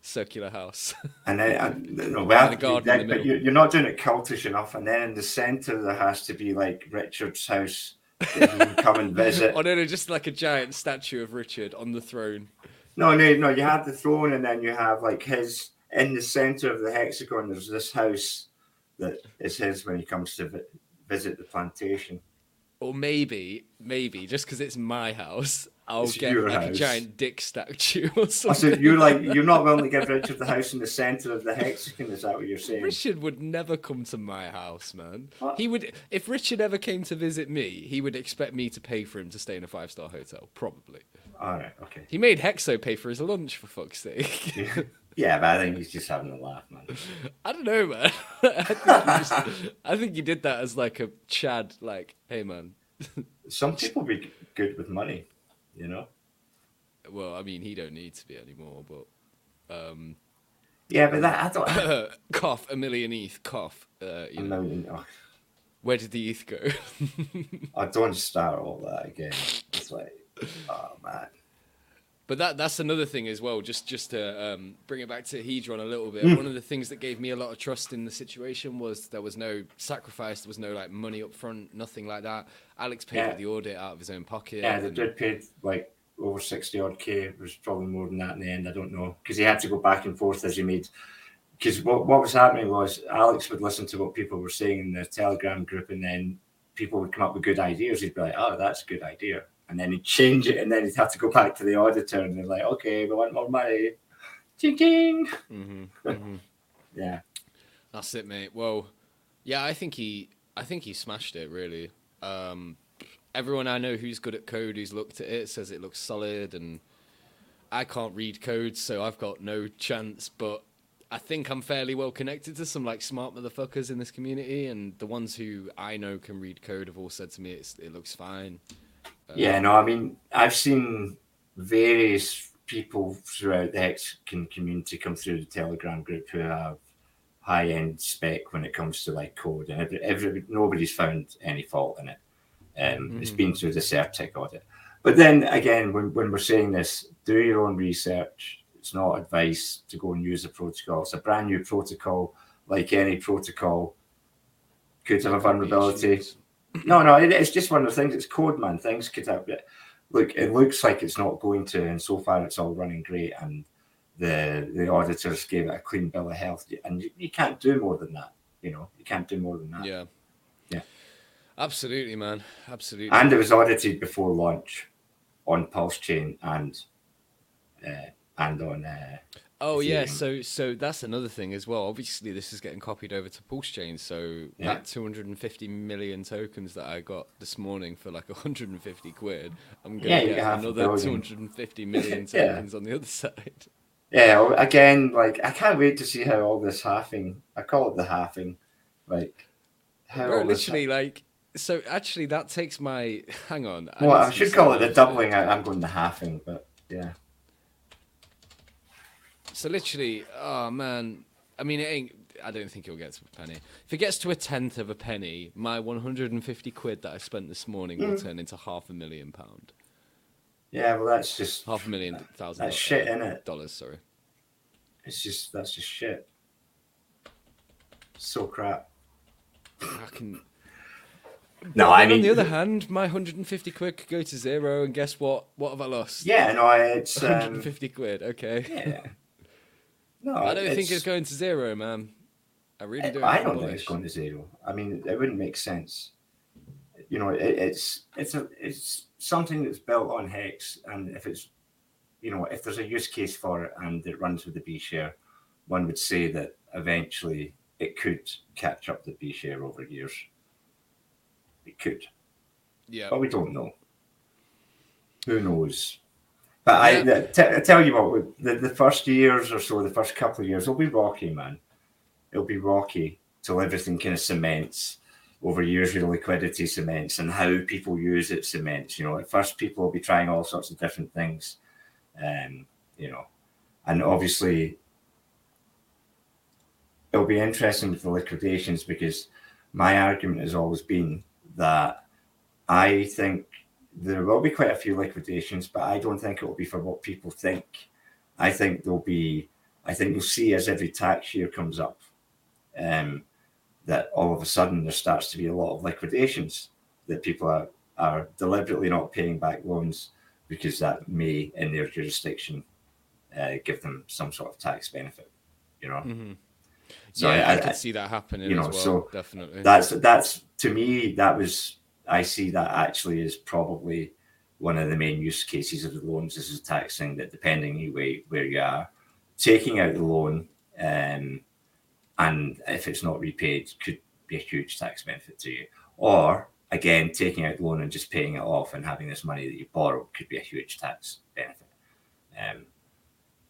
circular house. And then, uh, no, we have the to- garden in the but you're, you're not doing it cultish enough. And then in the center, there has to be like Richard's house that you can come and visit. oh no, no, just like a giant statue of Richard on the throne. No, no, no. You have the throne, and then you have like his in the center of the hexagon. There's this house that is his when he comes to vi- visit the plantation. Or maybe, maybe just because it's my house, I'll It's get like a giant dick statue or I something. said you're like you're not willing to give Richard the house in the center of the hexagon. Is that what you're saying? Richard would never come to my house, man. What? He would, if Richard ever came to visit me, he would expect me to pay for him to stay in a five star hotel, probably. All right, okay. He made Hexo pay for his lunch, for fuck's sake. Yeah, but I think he's just having a laugh, man. I don't know, man. I, think just, I think he did that as like a Chad, like, hey, man. Some people be good with money, you know. Well, I mean, he don't need to be anymore, but um, Yeah, but that I don't. cough a million ETH, cough. Uh, you know, know, oh, where did the ETH go? I don't want to start all that again. It's like, oh man. But that that's another thing as well. Just just to um, bring it back to Hedron a little bit. Hmm. One of the things that gave me a lot of trust in the situation was there was no sacrifice. There was no like money up front, nothing like that. Alex paid Yeah. for the audit out of his own pocket. Yeah, they did pay like over sixty odd k. It was probably more than that in the end. I don't know because he had to go back and forth as he made. Because what what was happening was Alex would listen to what people were saying in the Telegram group, and then people would come up with good ideas. He'd be like, "Oh, that's a good idea," and then he'd change it, and then he'd have to go back to the auditor, and they're like, "Okay, we want more money." Ching ching. Mhm, mhm. Yeah. That's it, mate. Well, yeah, I think he, I think he smashed it. Really, um, everyone I know who's good at code, who's looked at it, says it looks solid, and I can't read code, so I've got no chance. But I think I'm fairly well connected to some like smart motherfuckers in this community, and the ones who I know can read code have all said to me it's, it looks fine. Yeah, no, I mean, I've seen various people throughout the Hexagon community come through the Telegram group who have high end spec when it comes to like code, and every, every nobody's found any fault in it. Um, It's been through the CertiK audit. But then again, when, when we're saying this, do your own research. It's not advice to go and use a protocol. It's a brand new protocol, like any protocol. could have a vulnerability. No, no, it, it's just one of the things. It's code, man. Things could have. Look, it looks like it's not going to, and so far it's all running great. And the the auditors gave it a clean bill of health, and you, you can't do more than that. You know, you can't do more than that. Yeah. Yeah. Absolutely, man. Absolutely. And it was audited before launch on Pulse Chain and uh, and on. Uh, Oh yeah, so so that's another thing as well. Obviously, this is getting copied over to Pulse Chain. So Yeah. that 250 million tokens that I got this morning for like 150 quid, I'm gonna Yeah, get get half a another billion. 250 million Yeah. tokens on the other side. yeah, again, like I can't wait to see how all this halving. I call it the halving, like how Bro, literally, like, so actually, that takes my. Hang on. Well, need I should call it the doubling. I, I'm going the halving, but yeah. So literally, oh man. I mean, it ain't. I don't think it'll get to a penny. If it gets to a tenth of a penny, my 150 quid that I spent this morning will turn into half a million pound. Yeah, well, that's just Half a million thousand. That's do- shit, innit? Dollars, sorry. it's just that's just shit. So crap. I can. No, But I mean, on the other hand, my 150 quid could go to zero, and guess what? What have I lost? yeah, no, it's um, 150 quid. Okay. yeah. No, I don't think it's going to zero, man. I really don't. I don't think it's going to zero. I mean, it wouldn't make sense. You know, it, it's it's a it's something that's built on Hex, and if it's you know if there's a use case for it and it runs with the B share, one would say that eventually it could catch up the B share over years. It could, Yeah. but we don't know. Who knows? But I Yeah. t- I tell you what, the, the first years or so, the first couple of years will be rocky, man. It'll be rocky till everything kind of cements over years. Your liquidity cements and how people use it cements. You know, at first people will be trying all sorts of different things, um, you know, and obviously it'll be interesting the liquidations because my argument has always been that I think there will be quite a few liquidations, but I don't think it will be for what people think. I think there'll be, I think you'll see as every tax year comes up, um, that all of a sudden there starts to be a lot of liquidations that people are, are deliberately not paying back loans because that may, in their jurisdiction, uh, give them some sort of tax benefit. You know, hmm So yeah, I- I, I- could see that happening you know, as well. so definitely. that's that's to me that was I see that actually is probably one of the main use cases of the loans. This is taxing that depending where, where you are, taking out the loan, um, and if it's not repaid, could be a huge tax benefit to you. Or again, taking out the loan and just paying it off and having this money that you borrow could be a huge tax benefit. Um,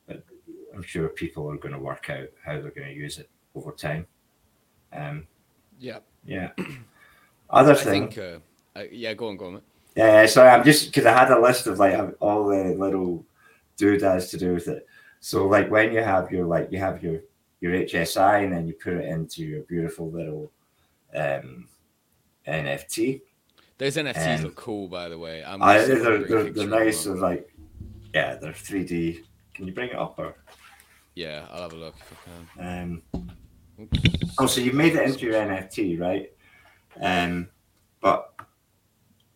but I'm sure people are going to work out how they're going to use it over time. Um, yeah. yeah. Other I thing, think. Uh, uh, yeah, go on, go on. Yeah. Sorry, I'm just because I had a list of like all the little doodads to do with it. So like when you have your like you have your your HSI and then you put it into your beautiful little um, NFT. Those NFTs Um, look cool, by the way. I'm I, they're, gonna bring a they're, they're nice. They're like yeah, they're 3D. Can you bring it up or? Yeah, I'll have a look if I can. Um, Oops. Oh, so you made it into your NFT, right? Um, but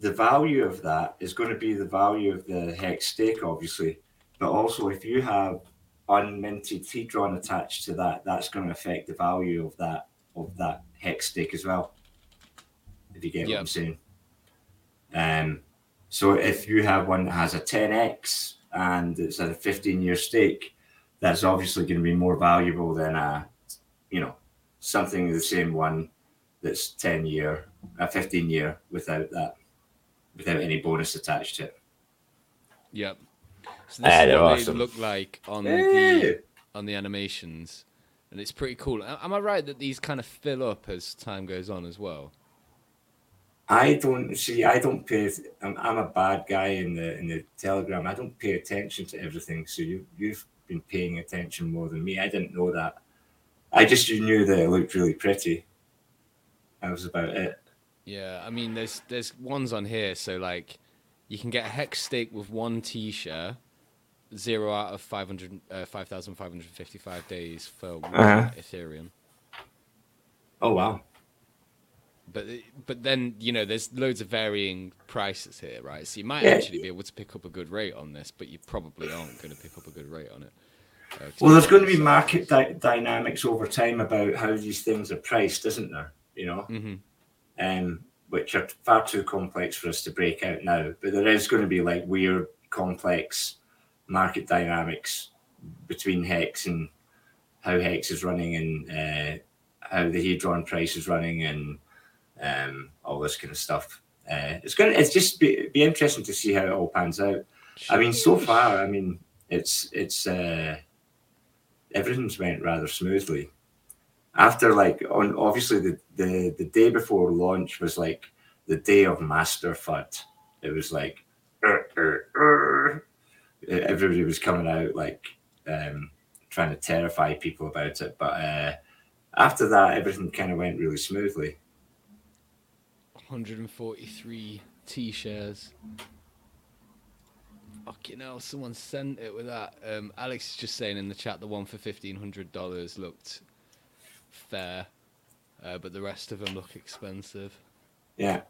the value of that is going to be the value of the hex stake, obviously. But also, if you have unminted Hedron attached to that, that's going to affect the value of that of that hex stake as well. If you get Yeah. what I'm saying. Um, so if you have one that has a 10x and it's at a 15 year stake, that's obviously going to be more valuable than a, you know, something the same one that's 10 year, a 15 year without that, without any bonus attached to it. Yep. So this Ah, is they're what awesome. they look like on Hey! the on the animations, and it's pretty cool. Am I right that these kind of fill up as time goes on as well? I don't see. I don't pay. I'm, I'm a bad guy in the in the telegram. I don't pay attention to everything. So you you've been paying attention more than me. I didn't know that. I just knew that it looked really pretty. That was about it. Yeah, I mean, there's there's ones on here. So like, you can get a hex stake with one T share, zero out of 500, uh, 5,555 days for one Uh-huh. Ethereum. Oh wow! but but then you know there's loads of varying prices here, right? So you might Yeah. actually be able to pick up a good rate on this, but you probably aren't going to pick up a good rate on it. Uh, Well, there's going to be market dy- dynamics over time about how these things are priced, isn't there? You know, Mhm. Um, which are far too complex for us to break out now. But there is going to be like weird, complex market dynamics between Hex and how Hex is running and uh, how the Hedron price is running and um, all this kind of stuff. Uh, it's going to it's just be, be interesting to see how it all pans out. I mean, so far, I mean, it's it's uh, everything's went rather smoothly. After like on obviously the, the the day before launch was like the day of master fud. It was like "Er, er, er." everybody was coming out like um, trying to terrify people about it. But uh, after that, everything kind of went really smoothly. 143 T shares. Fucking hell, someone sent it with that. Um, Alex is just saying in the chat the one for $1,500 looked fair, uh, but the rest of them look expensive. Yeah,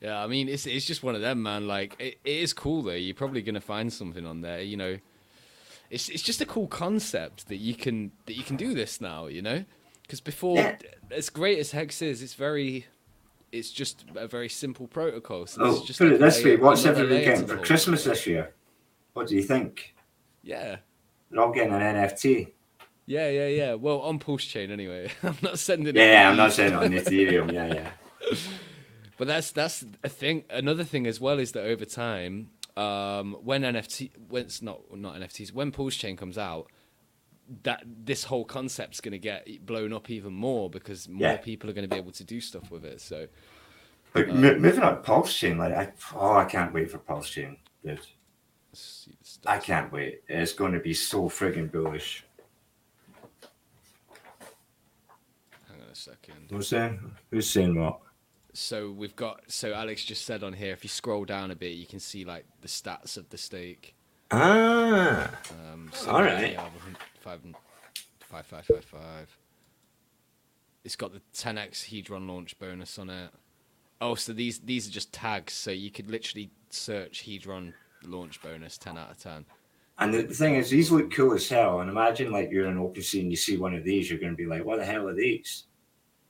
Yeah, I mean, it's it's just one of them, man. Like, it, it is cool though. You're probably gonna find something on there. You know, it's it's just a cool concept that you can that you can do this now. You know, because before, Yeah. as great as Hex is, it's very, it's just a very simple protocol. So Oh, it's just put like it this way: what's everybody getting for Christmas this year? What do you think? Yeah. They're all getting an NFT. Yeah, yeah, yeah. Well, on Pulse Chain anyway. I'm not sending it. Yeah, I'm not saying on Ethereum. Yeah, yeah. But that's that's a thing. Another thing as well is that over time, um, when NFT, when it's not not NFTs, when Pulse Chain comes out, that this whole concept's going to get blown up even more because more Yeah. people are going to be able to do stuff with it. So But mo- moving on, Pulse Chain, like I, oh, I can't wait for Pulse Chain, dude. let's see the I can't wait. It's going to be so frigging bullish. Hang on a second. Who's saying? Who's saying what? So we've got. So Alex just said on here, if you scroll down a bit, you can see like the stats of the stake. Ah, Um, so All right. yeah, five, five, five, five, five. It's got the 10x Hedron launch bonus on it. Oh, so these these are just tags, so you could literally search Hedron launch bonus 10 out of 10. and the, the thing is, these look cool as hell. And imagine like you're in OpenSea and you see one of these, you're going to be like, "What the hell are these?"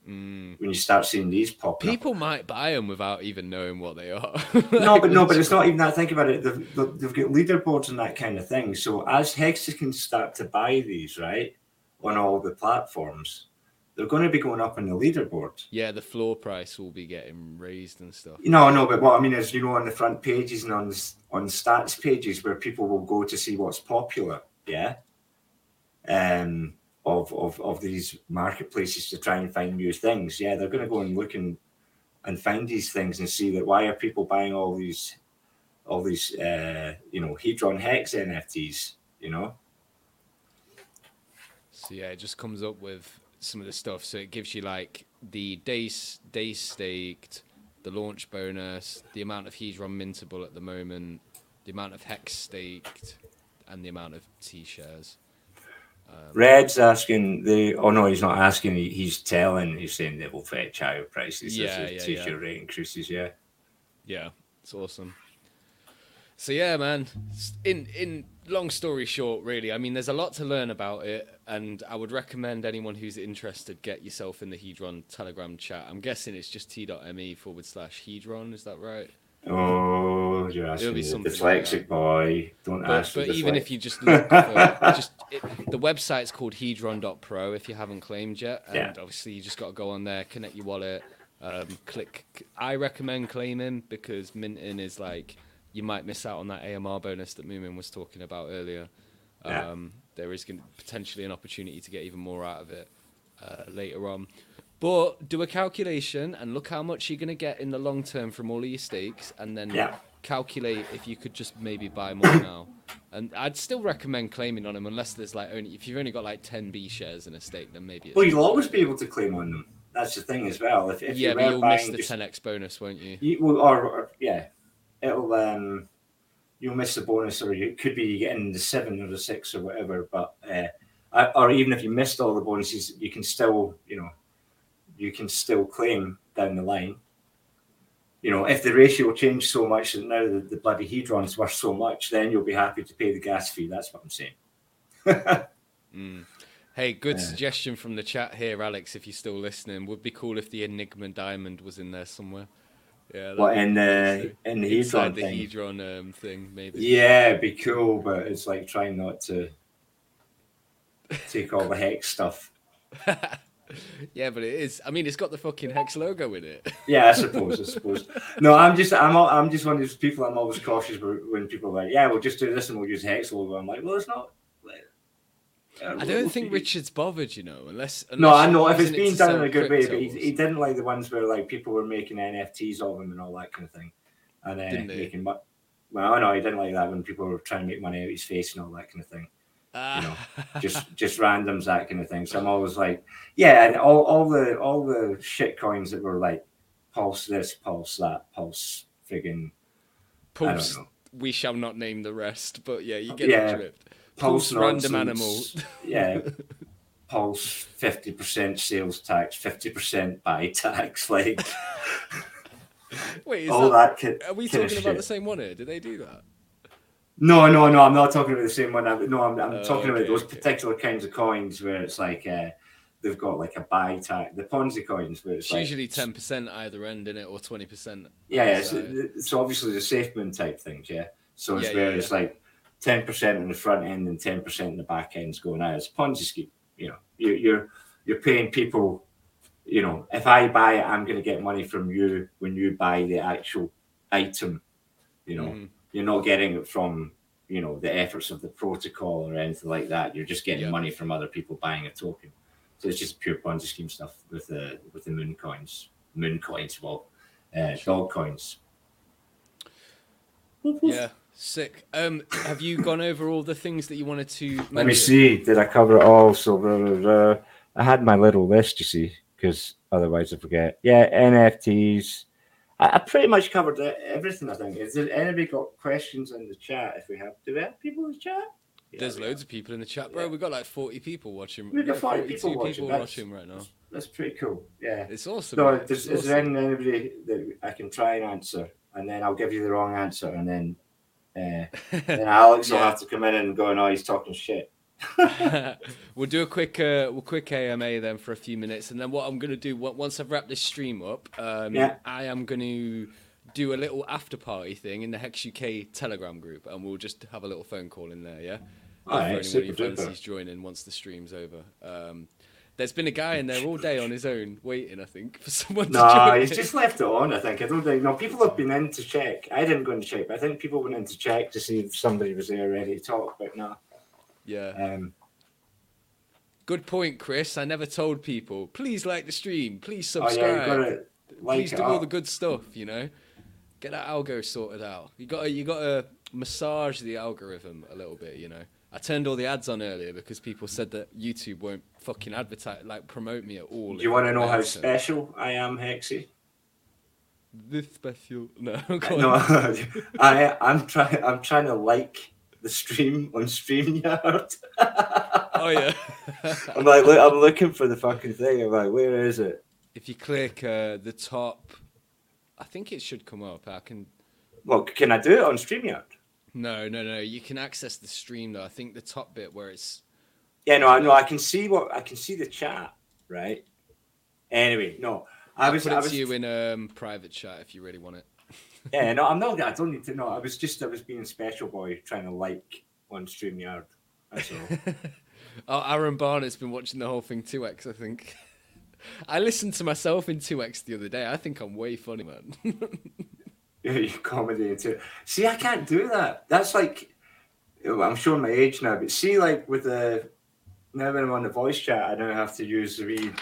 Mm. When you start seeing these pop up. People might buy them without even knowing what they are. no, but no, but it's not even that. Think about it. They've, they've got leaderboards and that kind of thing. So as Hexagons start to buy these, right, on all the platforms, they're going to be going up on the leaderboard. Yeah, the floor price will be getting raised and stuff. No, no, but what I mean is, you know, on the front pages and on on stats pages where people will go to see what's popular, yeah, um, of of of these marketplaces to try and find new things. Yeah, they're going to go and look and and find these things and see that why are people buying all these all these uh, you know Hedron Hex NFTs, you know. So yeah, it just comes up with some of the stuff. So it gives you like the days days staked, the launch bonus, the amount of Hedron mintable at the moment, the amount of hex staked, and the amount of T shares. Red's asking the. Oh no, he's not asking. He, he's telling. He's saying they will fetch higher prices Yeah, as the yeah, T share yeah. rate increases. Yeah. Yeah, it's awesome. So yeah, man. In in long story short, really, I mean, there's a lot to learn about it, and I would recommend anyone who's interested get yourself in the Hedron Telegram chat. I'm guessing it's just t.me forward slash Hedron. Is that right? Oh, you're It'll asking be the something like dyslexic boy. Don't But, ask. but even dyslexic. if you just look for just it, the website's called hedron.pro if you haven't claimed yet and Yeah. obviously you just got to go on there connect your wallet um, click i recommend claiming because minting is like you might miss out on that amr bonus that moomin was talking about earlier Yeah. um, there is potentially an opportunity to get even more out of it uh, later on but do a calculation and look how much you're going to get in the long term from all of your stakes and then Yeah. Calculate if you could just maybe buy more now. And I'd still recommend claiming on them unless there's like only if you've only got like 10 B shares in a stake, then maybe. It's well, you'll always be able to claim on them. That's the thing as well. If, if yeah, you but you'll miss the 10x bonus, won't you? You, well, or, or yeah, it'll um, you'll miss the bonus, or you could be getting the seven or the six or whatever. But uh, or even if you missed all the bonuses, you can still, you know, you can still claim down the line. You know, if the ratio changed so much that now the, the bloody hedron's worth so much, then you'll be happy to pay the gas fee. That's what I'm saying. Mm. Hey, good Yeah. suggestion from the chat here, Alex. If you're still listening, would be cool if the Enigma diamond was in there somewhere. Yeah, What in the in the hedron the thing? hedron um, thing, maybe. Yeah, it'd be cool, but it's like trying not to take all the hex stuff. yeah, but it is. I mean, it's got the fucking hex logo in it. Yeah, I suppose. I suppose. No, I'm just, I'm, I'm just one of those people. I'm always cautious when when people are like, "Yeah, we'll just do this and we'll use hex logo." I'm like, "Well, it's not." I don't think Richard's bothered, you know, unless. No, I know if it's it being done in a good way, but he, he didn't like the ones where like people were making NFTs of him and all that kind of thing, and uh, making. mo- Well, I know he didn't like that when people were trying to make money out of his face and all that kind of thing. Ah. just just randoms that kind of thing. So I'm always like, yeah, and all, all the all the shit coins that were like pulse this, pulse that, pulse friggin' I don't Pulse. know. We shall not name the rest, but yeah, you get Yeah. the drift. Pulse Pulse random nonsense. Yeah. Pulse fifty percent sales tax, fifty percent buy tax, like Wait, is all that, that. ki- are we talking about shit. the same one here? Did they do that? No, no, no. I'm not talking about the same one. I'm, no, I'm, I'm Oh, talking about those okay. particular kinds of coins where it's like uh, they've got like a buy tag. The Ponzi coins where it's, It's like, usually ten percent either end in it, or twenty percent. Yeah, yeah. So, so obviously the safe moon type things, yeah. So it's Yeah, where yeah, it's like ten percent in the front end and ten percent in the back end's going out. It's a Ponzi scheme. You know, you, you're you're paying people. You know, if I buy it, I'm going to get money from you when you buy the actual item. You know, Mhm. You're not getting it from you know the efforts of the protocol or anything like that. You're just getting Yeah. money from other people buying a token. So it's just pure Ponzi scheme stuff with the with the moon coins, moon coins, well, uh, dog coins. Yeah, sick. Um, have you gone over all the things that you wanted to? Let me see. Did I cover it all? So blah, blah, blah. I had my little list, you see, because otherwise I forget. Yeah, NFTs. I, I pretty much covered everything. I think. Is there anybody got questions in the chat? If we have, do we have people in the chat? Yeah, There's loads of people in the chat, bro. Yeah. We've got like 40 people watching. We've got 40 people watching, people that's- watching right now. have. That's pretty cool. Yeah. It's awesome. So, It's is there anybody that I can try and answer, and then I'll give you the wrong answer, and then uh, then Alex will have to come in and go, "No, he's talking shit." we'll do a quick, uh, we'll quick AMA then for a few minutes, and then what I'm gonna do once I've wrapped this stream up, um, Yeah. I am gonna do a little after party thing in the Hex UK Telegram group, and we'll just have a little phone call in there, yeah. All right, for anyone super duper. fancies joining once the stream's over. Um, there's been a guy in there all day on his own, waiting, I think, for someone to No, join. he's just left it on. I think. I don't think. No, people have been in to check. I didn't go in to check, but I think people went in to check to see if somebody was there ready to talk. But no. Yeah. Um, Good point, Chris. I never told people. Please like the stream. Please oh yeah, subscribe. you like Please do all the good stuff. You know, get that algo sorted out. You got you got to massage the algorithm a little bit. You know, I turned all the ads on earlier because people said that YouTube won't fucking advertise like promote me at all. Do you want to know how special I am, Hexy? This special? No, No. I I'm trying. I'm trying to like the stream on Streamyard. oh yeah. I'm like, look, I'm looking for the fucking thing. I'm like, where is it? if you click uh, the top, I think it should come up. I can. Well, can I do it on Streamyard? No, no, no. You can access the stream though. I think the top bit where it's Yeah, no, I know. I can see what I can see the chat, right? Anyway, no, I I'll was, put I was, to you in um, private chat if you really want it. yeah, no, I'm not. I don't need to know. I was just, I was being special boy, trying to like on Streamyard. That's all. Oh, Aaron Barnett's been watching the whole thing 2x, I think. I listened to myself in 2x the other day. I think I'm way funny, man. Yeah, you comedy into See, I can't do that. That's like, I'm showing my age now, but see, like with the now when I'm on the voice chat, I don't have to use the wee,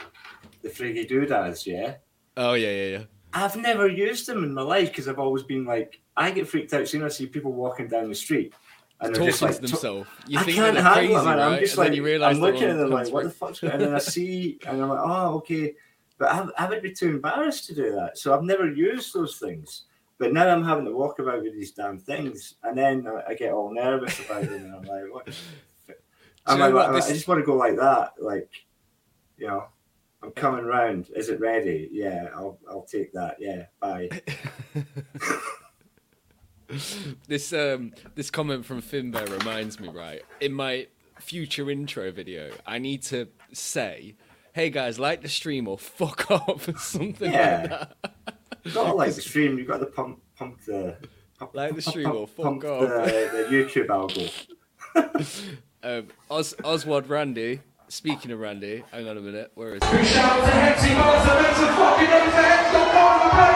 the friggy doodads. Yeah, oh, yeah, yeah, yeah. I've never used them in my life because I've always been like, I get freaked out seeing I see people walking down the street and they're Talking just like to themselves. You I think can't they're handle crazy, man. right? I'm just and like, then you realize I'm looking at them like, what the fuck's going on? And then I see, and I'm like, oh, okay. But I, I would be too embarrassed to do that. So I've never used those things. But now I'm having to walk about with these damn things. And then I- I get all nervous about them. And I'm like, what? I'm like, what? I- This- I just want to go like that. Like, you know, I'm coming round. Is it ready? Yeah, I'll I'll take that. Yeah, bye. This um this comment from Finbear reminds me, right? In my future intro video, I need to say, "Hey guys, like the stream or fuck off" or something Yeah. like that. You've got to like the stream. You've got to pump pump the pump, Like the pump- stream or fuck pump off. The, the YouTube algo. Um, Os- Oswald Randy. Speaking of Randy, hang on a minute. Where is he? Big shout to Hexy Monster, make some fucking noise for Hex, got part of the place.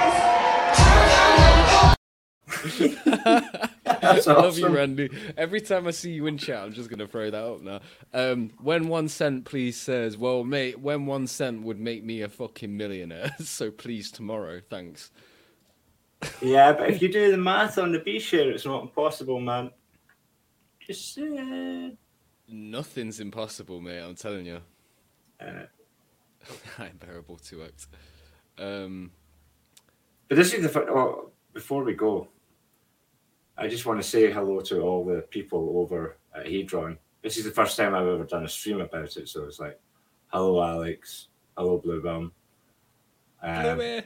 That's I love you. Randy. Every time I see you in chat, I'm just gonna throw that up now. Um, when one cent, please says, "Well, mate, when one cent would make me a fucking millionaire, so please tomorrow, thanks." Yeah, but if you do the math on the T share, it's not impossible, man. Just uh, Nothing's impossible, mate. I'm telling you. uh, Unbearable two X. Um, But this is the oh, before we go, I just want to say hello to all the people over at Hedron. This is the first time I've ever done a stream about it, so it's like, hello Alex, hello Blue Bum, um, Bluey.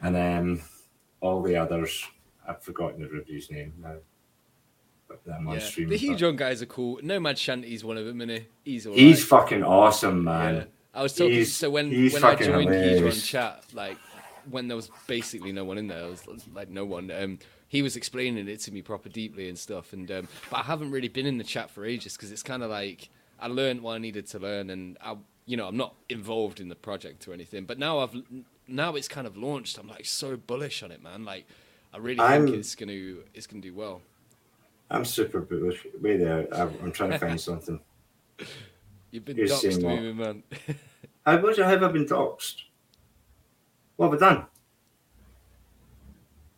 and then all the others. I've forgotten the review's name now, but I'm on yeah, stream. the with that. Guys are cool. Nomad Shanty's one of them, isn't he? He's alright. He's fucking awesome, man. Yeah. I was talking. He's- so when he's when I joined hilarious. Hedron chat, like when there was basically no one in there, there was like no one. Um, he was explaining it to me proper deeply and stuff. And um, but I haven't really been in the chat for ages because it's kind of like I learned what I needed to learn, and I, you know, I'm not involved in the project or anything. But now I've now it's kind of launched. I'm like so bullish on it, man. Like I really I'm- think it's gonna it's gonna do well. I'm super bullish. Wait there, I'm, I'm trying to find something. You've been saying doxed? Moomin man. How much have I been doxxed? What have I done? You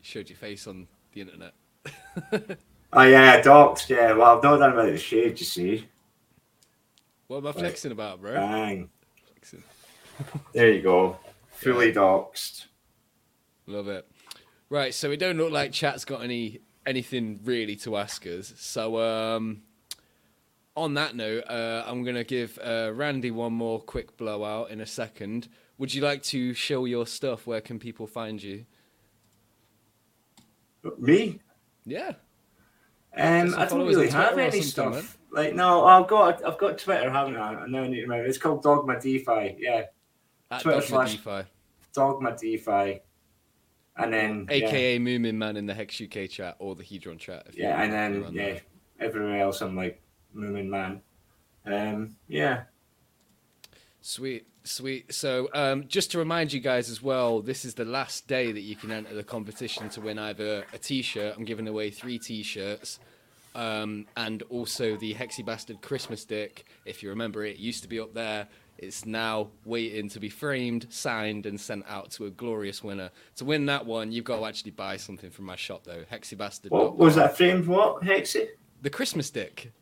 Showed your face on the internet. Oh yeah, doxed. Yeah, well I've not done about the shade. You see, What am I flexing about, bro? bang. Flexing. There you go. Fully doxed. Love it. Right, so it don't look like chat's got any anything really to ask us. So um on that note, uh, I'm gonna give uh, Randy one more quick blowout in a second. Would you like to show your stuff? Where can people find you? Me? Yeah, Um, I don't really have any stuff. Like no, I've got I've got Twitter, haven't I? I now I need to remember. It's called Dogma DeFi. Yeah, at Twitter Dogma slash- DeFi, Dogma DeFi. And then yeah, aka Moomin Man in the Hex UK chat or the Hedron chat. yeah, and then yeah, that. everywhere else I'm like Moomin Man. Um, yeah. Sweet, sweet. So, um, just to remind you guys as well, this is the last day that you can enter the competition to win either a T-shirt. I'm giving away three T-shirts, um, and also the Hexy Bastard Christmas Dick. If you remember, it used to be up there. It's now waiting to be framed, signed, and sent out to a glorious winner. To win that one, you've got to actually buy something from my shop, though. Hexy Bastard. What was that framed? What Hexy? The Christmas Dick.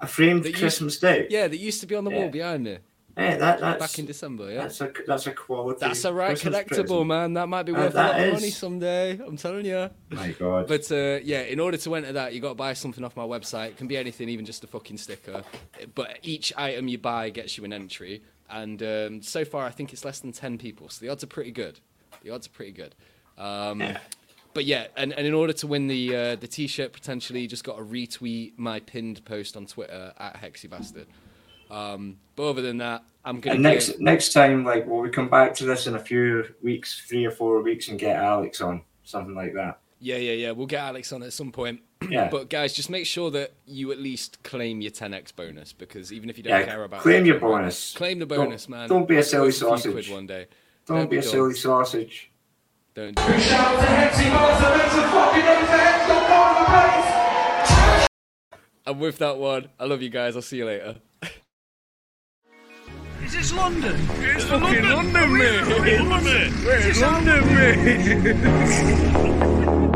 A framed That used- Christmas day. Yeah, that used to be on the Yeah. wall behind me Hey, that that's back in December. Yeah. that's a that's a quality. That's a right Christmas collectible, present. man. That might be Uh, worth a that lot of money someday. I'm telling you. My God. But uh, yeah, in order to enter that, you got to buy something off my website. It can be anything, even just a fucking sticker. But each item you buy gets you an entry. And um, so far, I think it's less than ten people, so the odds are pretty good. The odds are pretty good. Um, Yeah. But yeah, and, and in order to win the uh, the t-shirt, potentially, you just got to retweet my pinned post on Twitter at HexyBastard. Um, but other than that, I'm gonna and next give- next time, like, will we come back to this in a few weeks, three or four weeks, and get Alex on something like that? Yeah, yeah, yeah. We'll get Alex on at some point. Yeah. But guys, just make sure that you at least claim your 10x bonus because even if you don't Yeah, care about claim it, your bonus. claim the Don't- bonus, man. don't be a silly sausage. Quid one day. Don't Don't be a be silly sausage. Don't do it. shout out to Hexy Monster, make some fucking noise for Hex, got part of the place. And with that one, I love you guys. I'll see you later. Is this London? It's fucking London, mate. London? It's London, mate.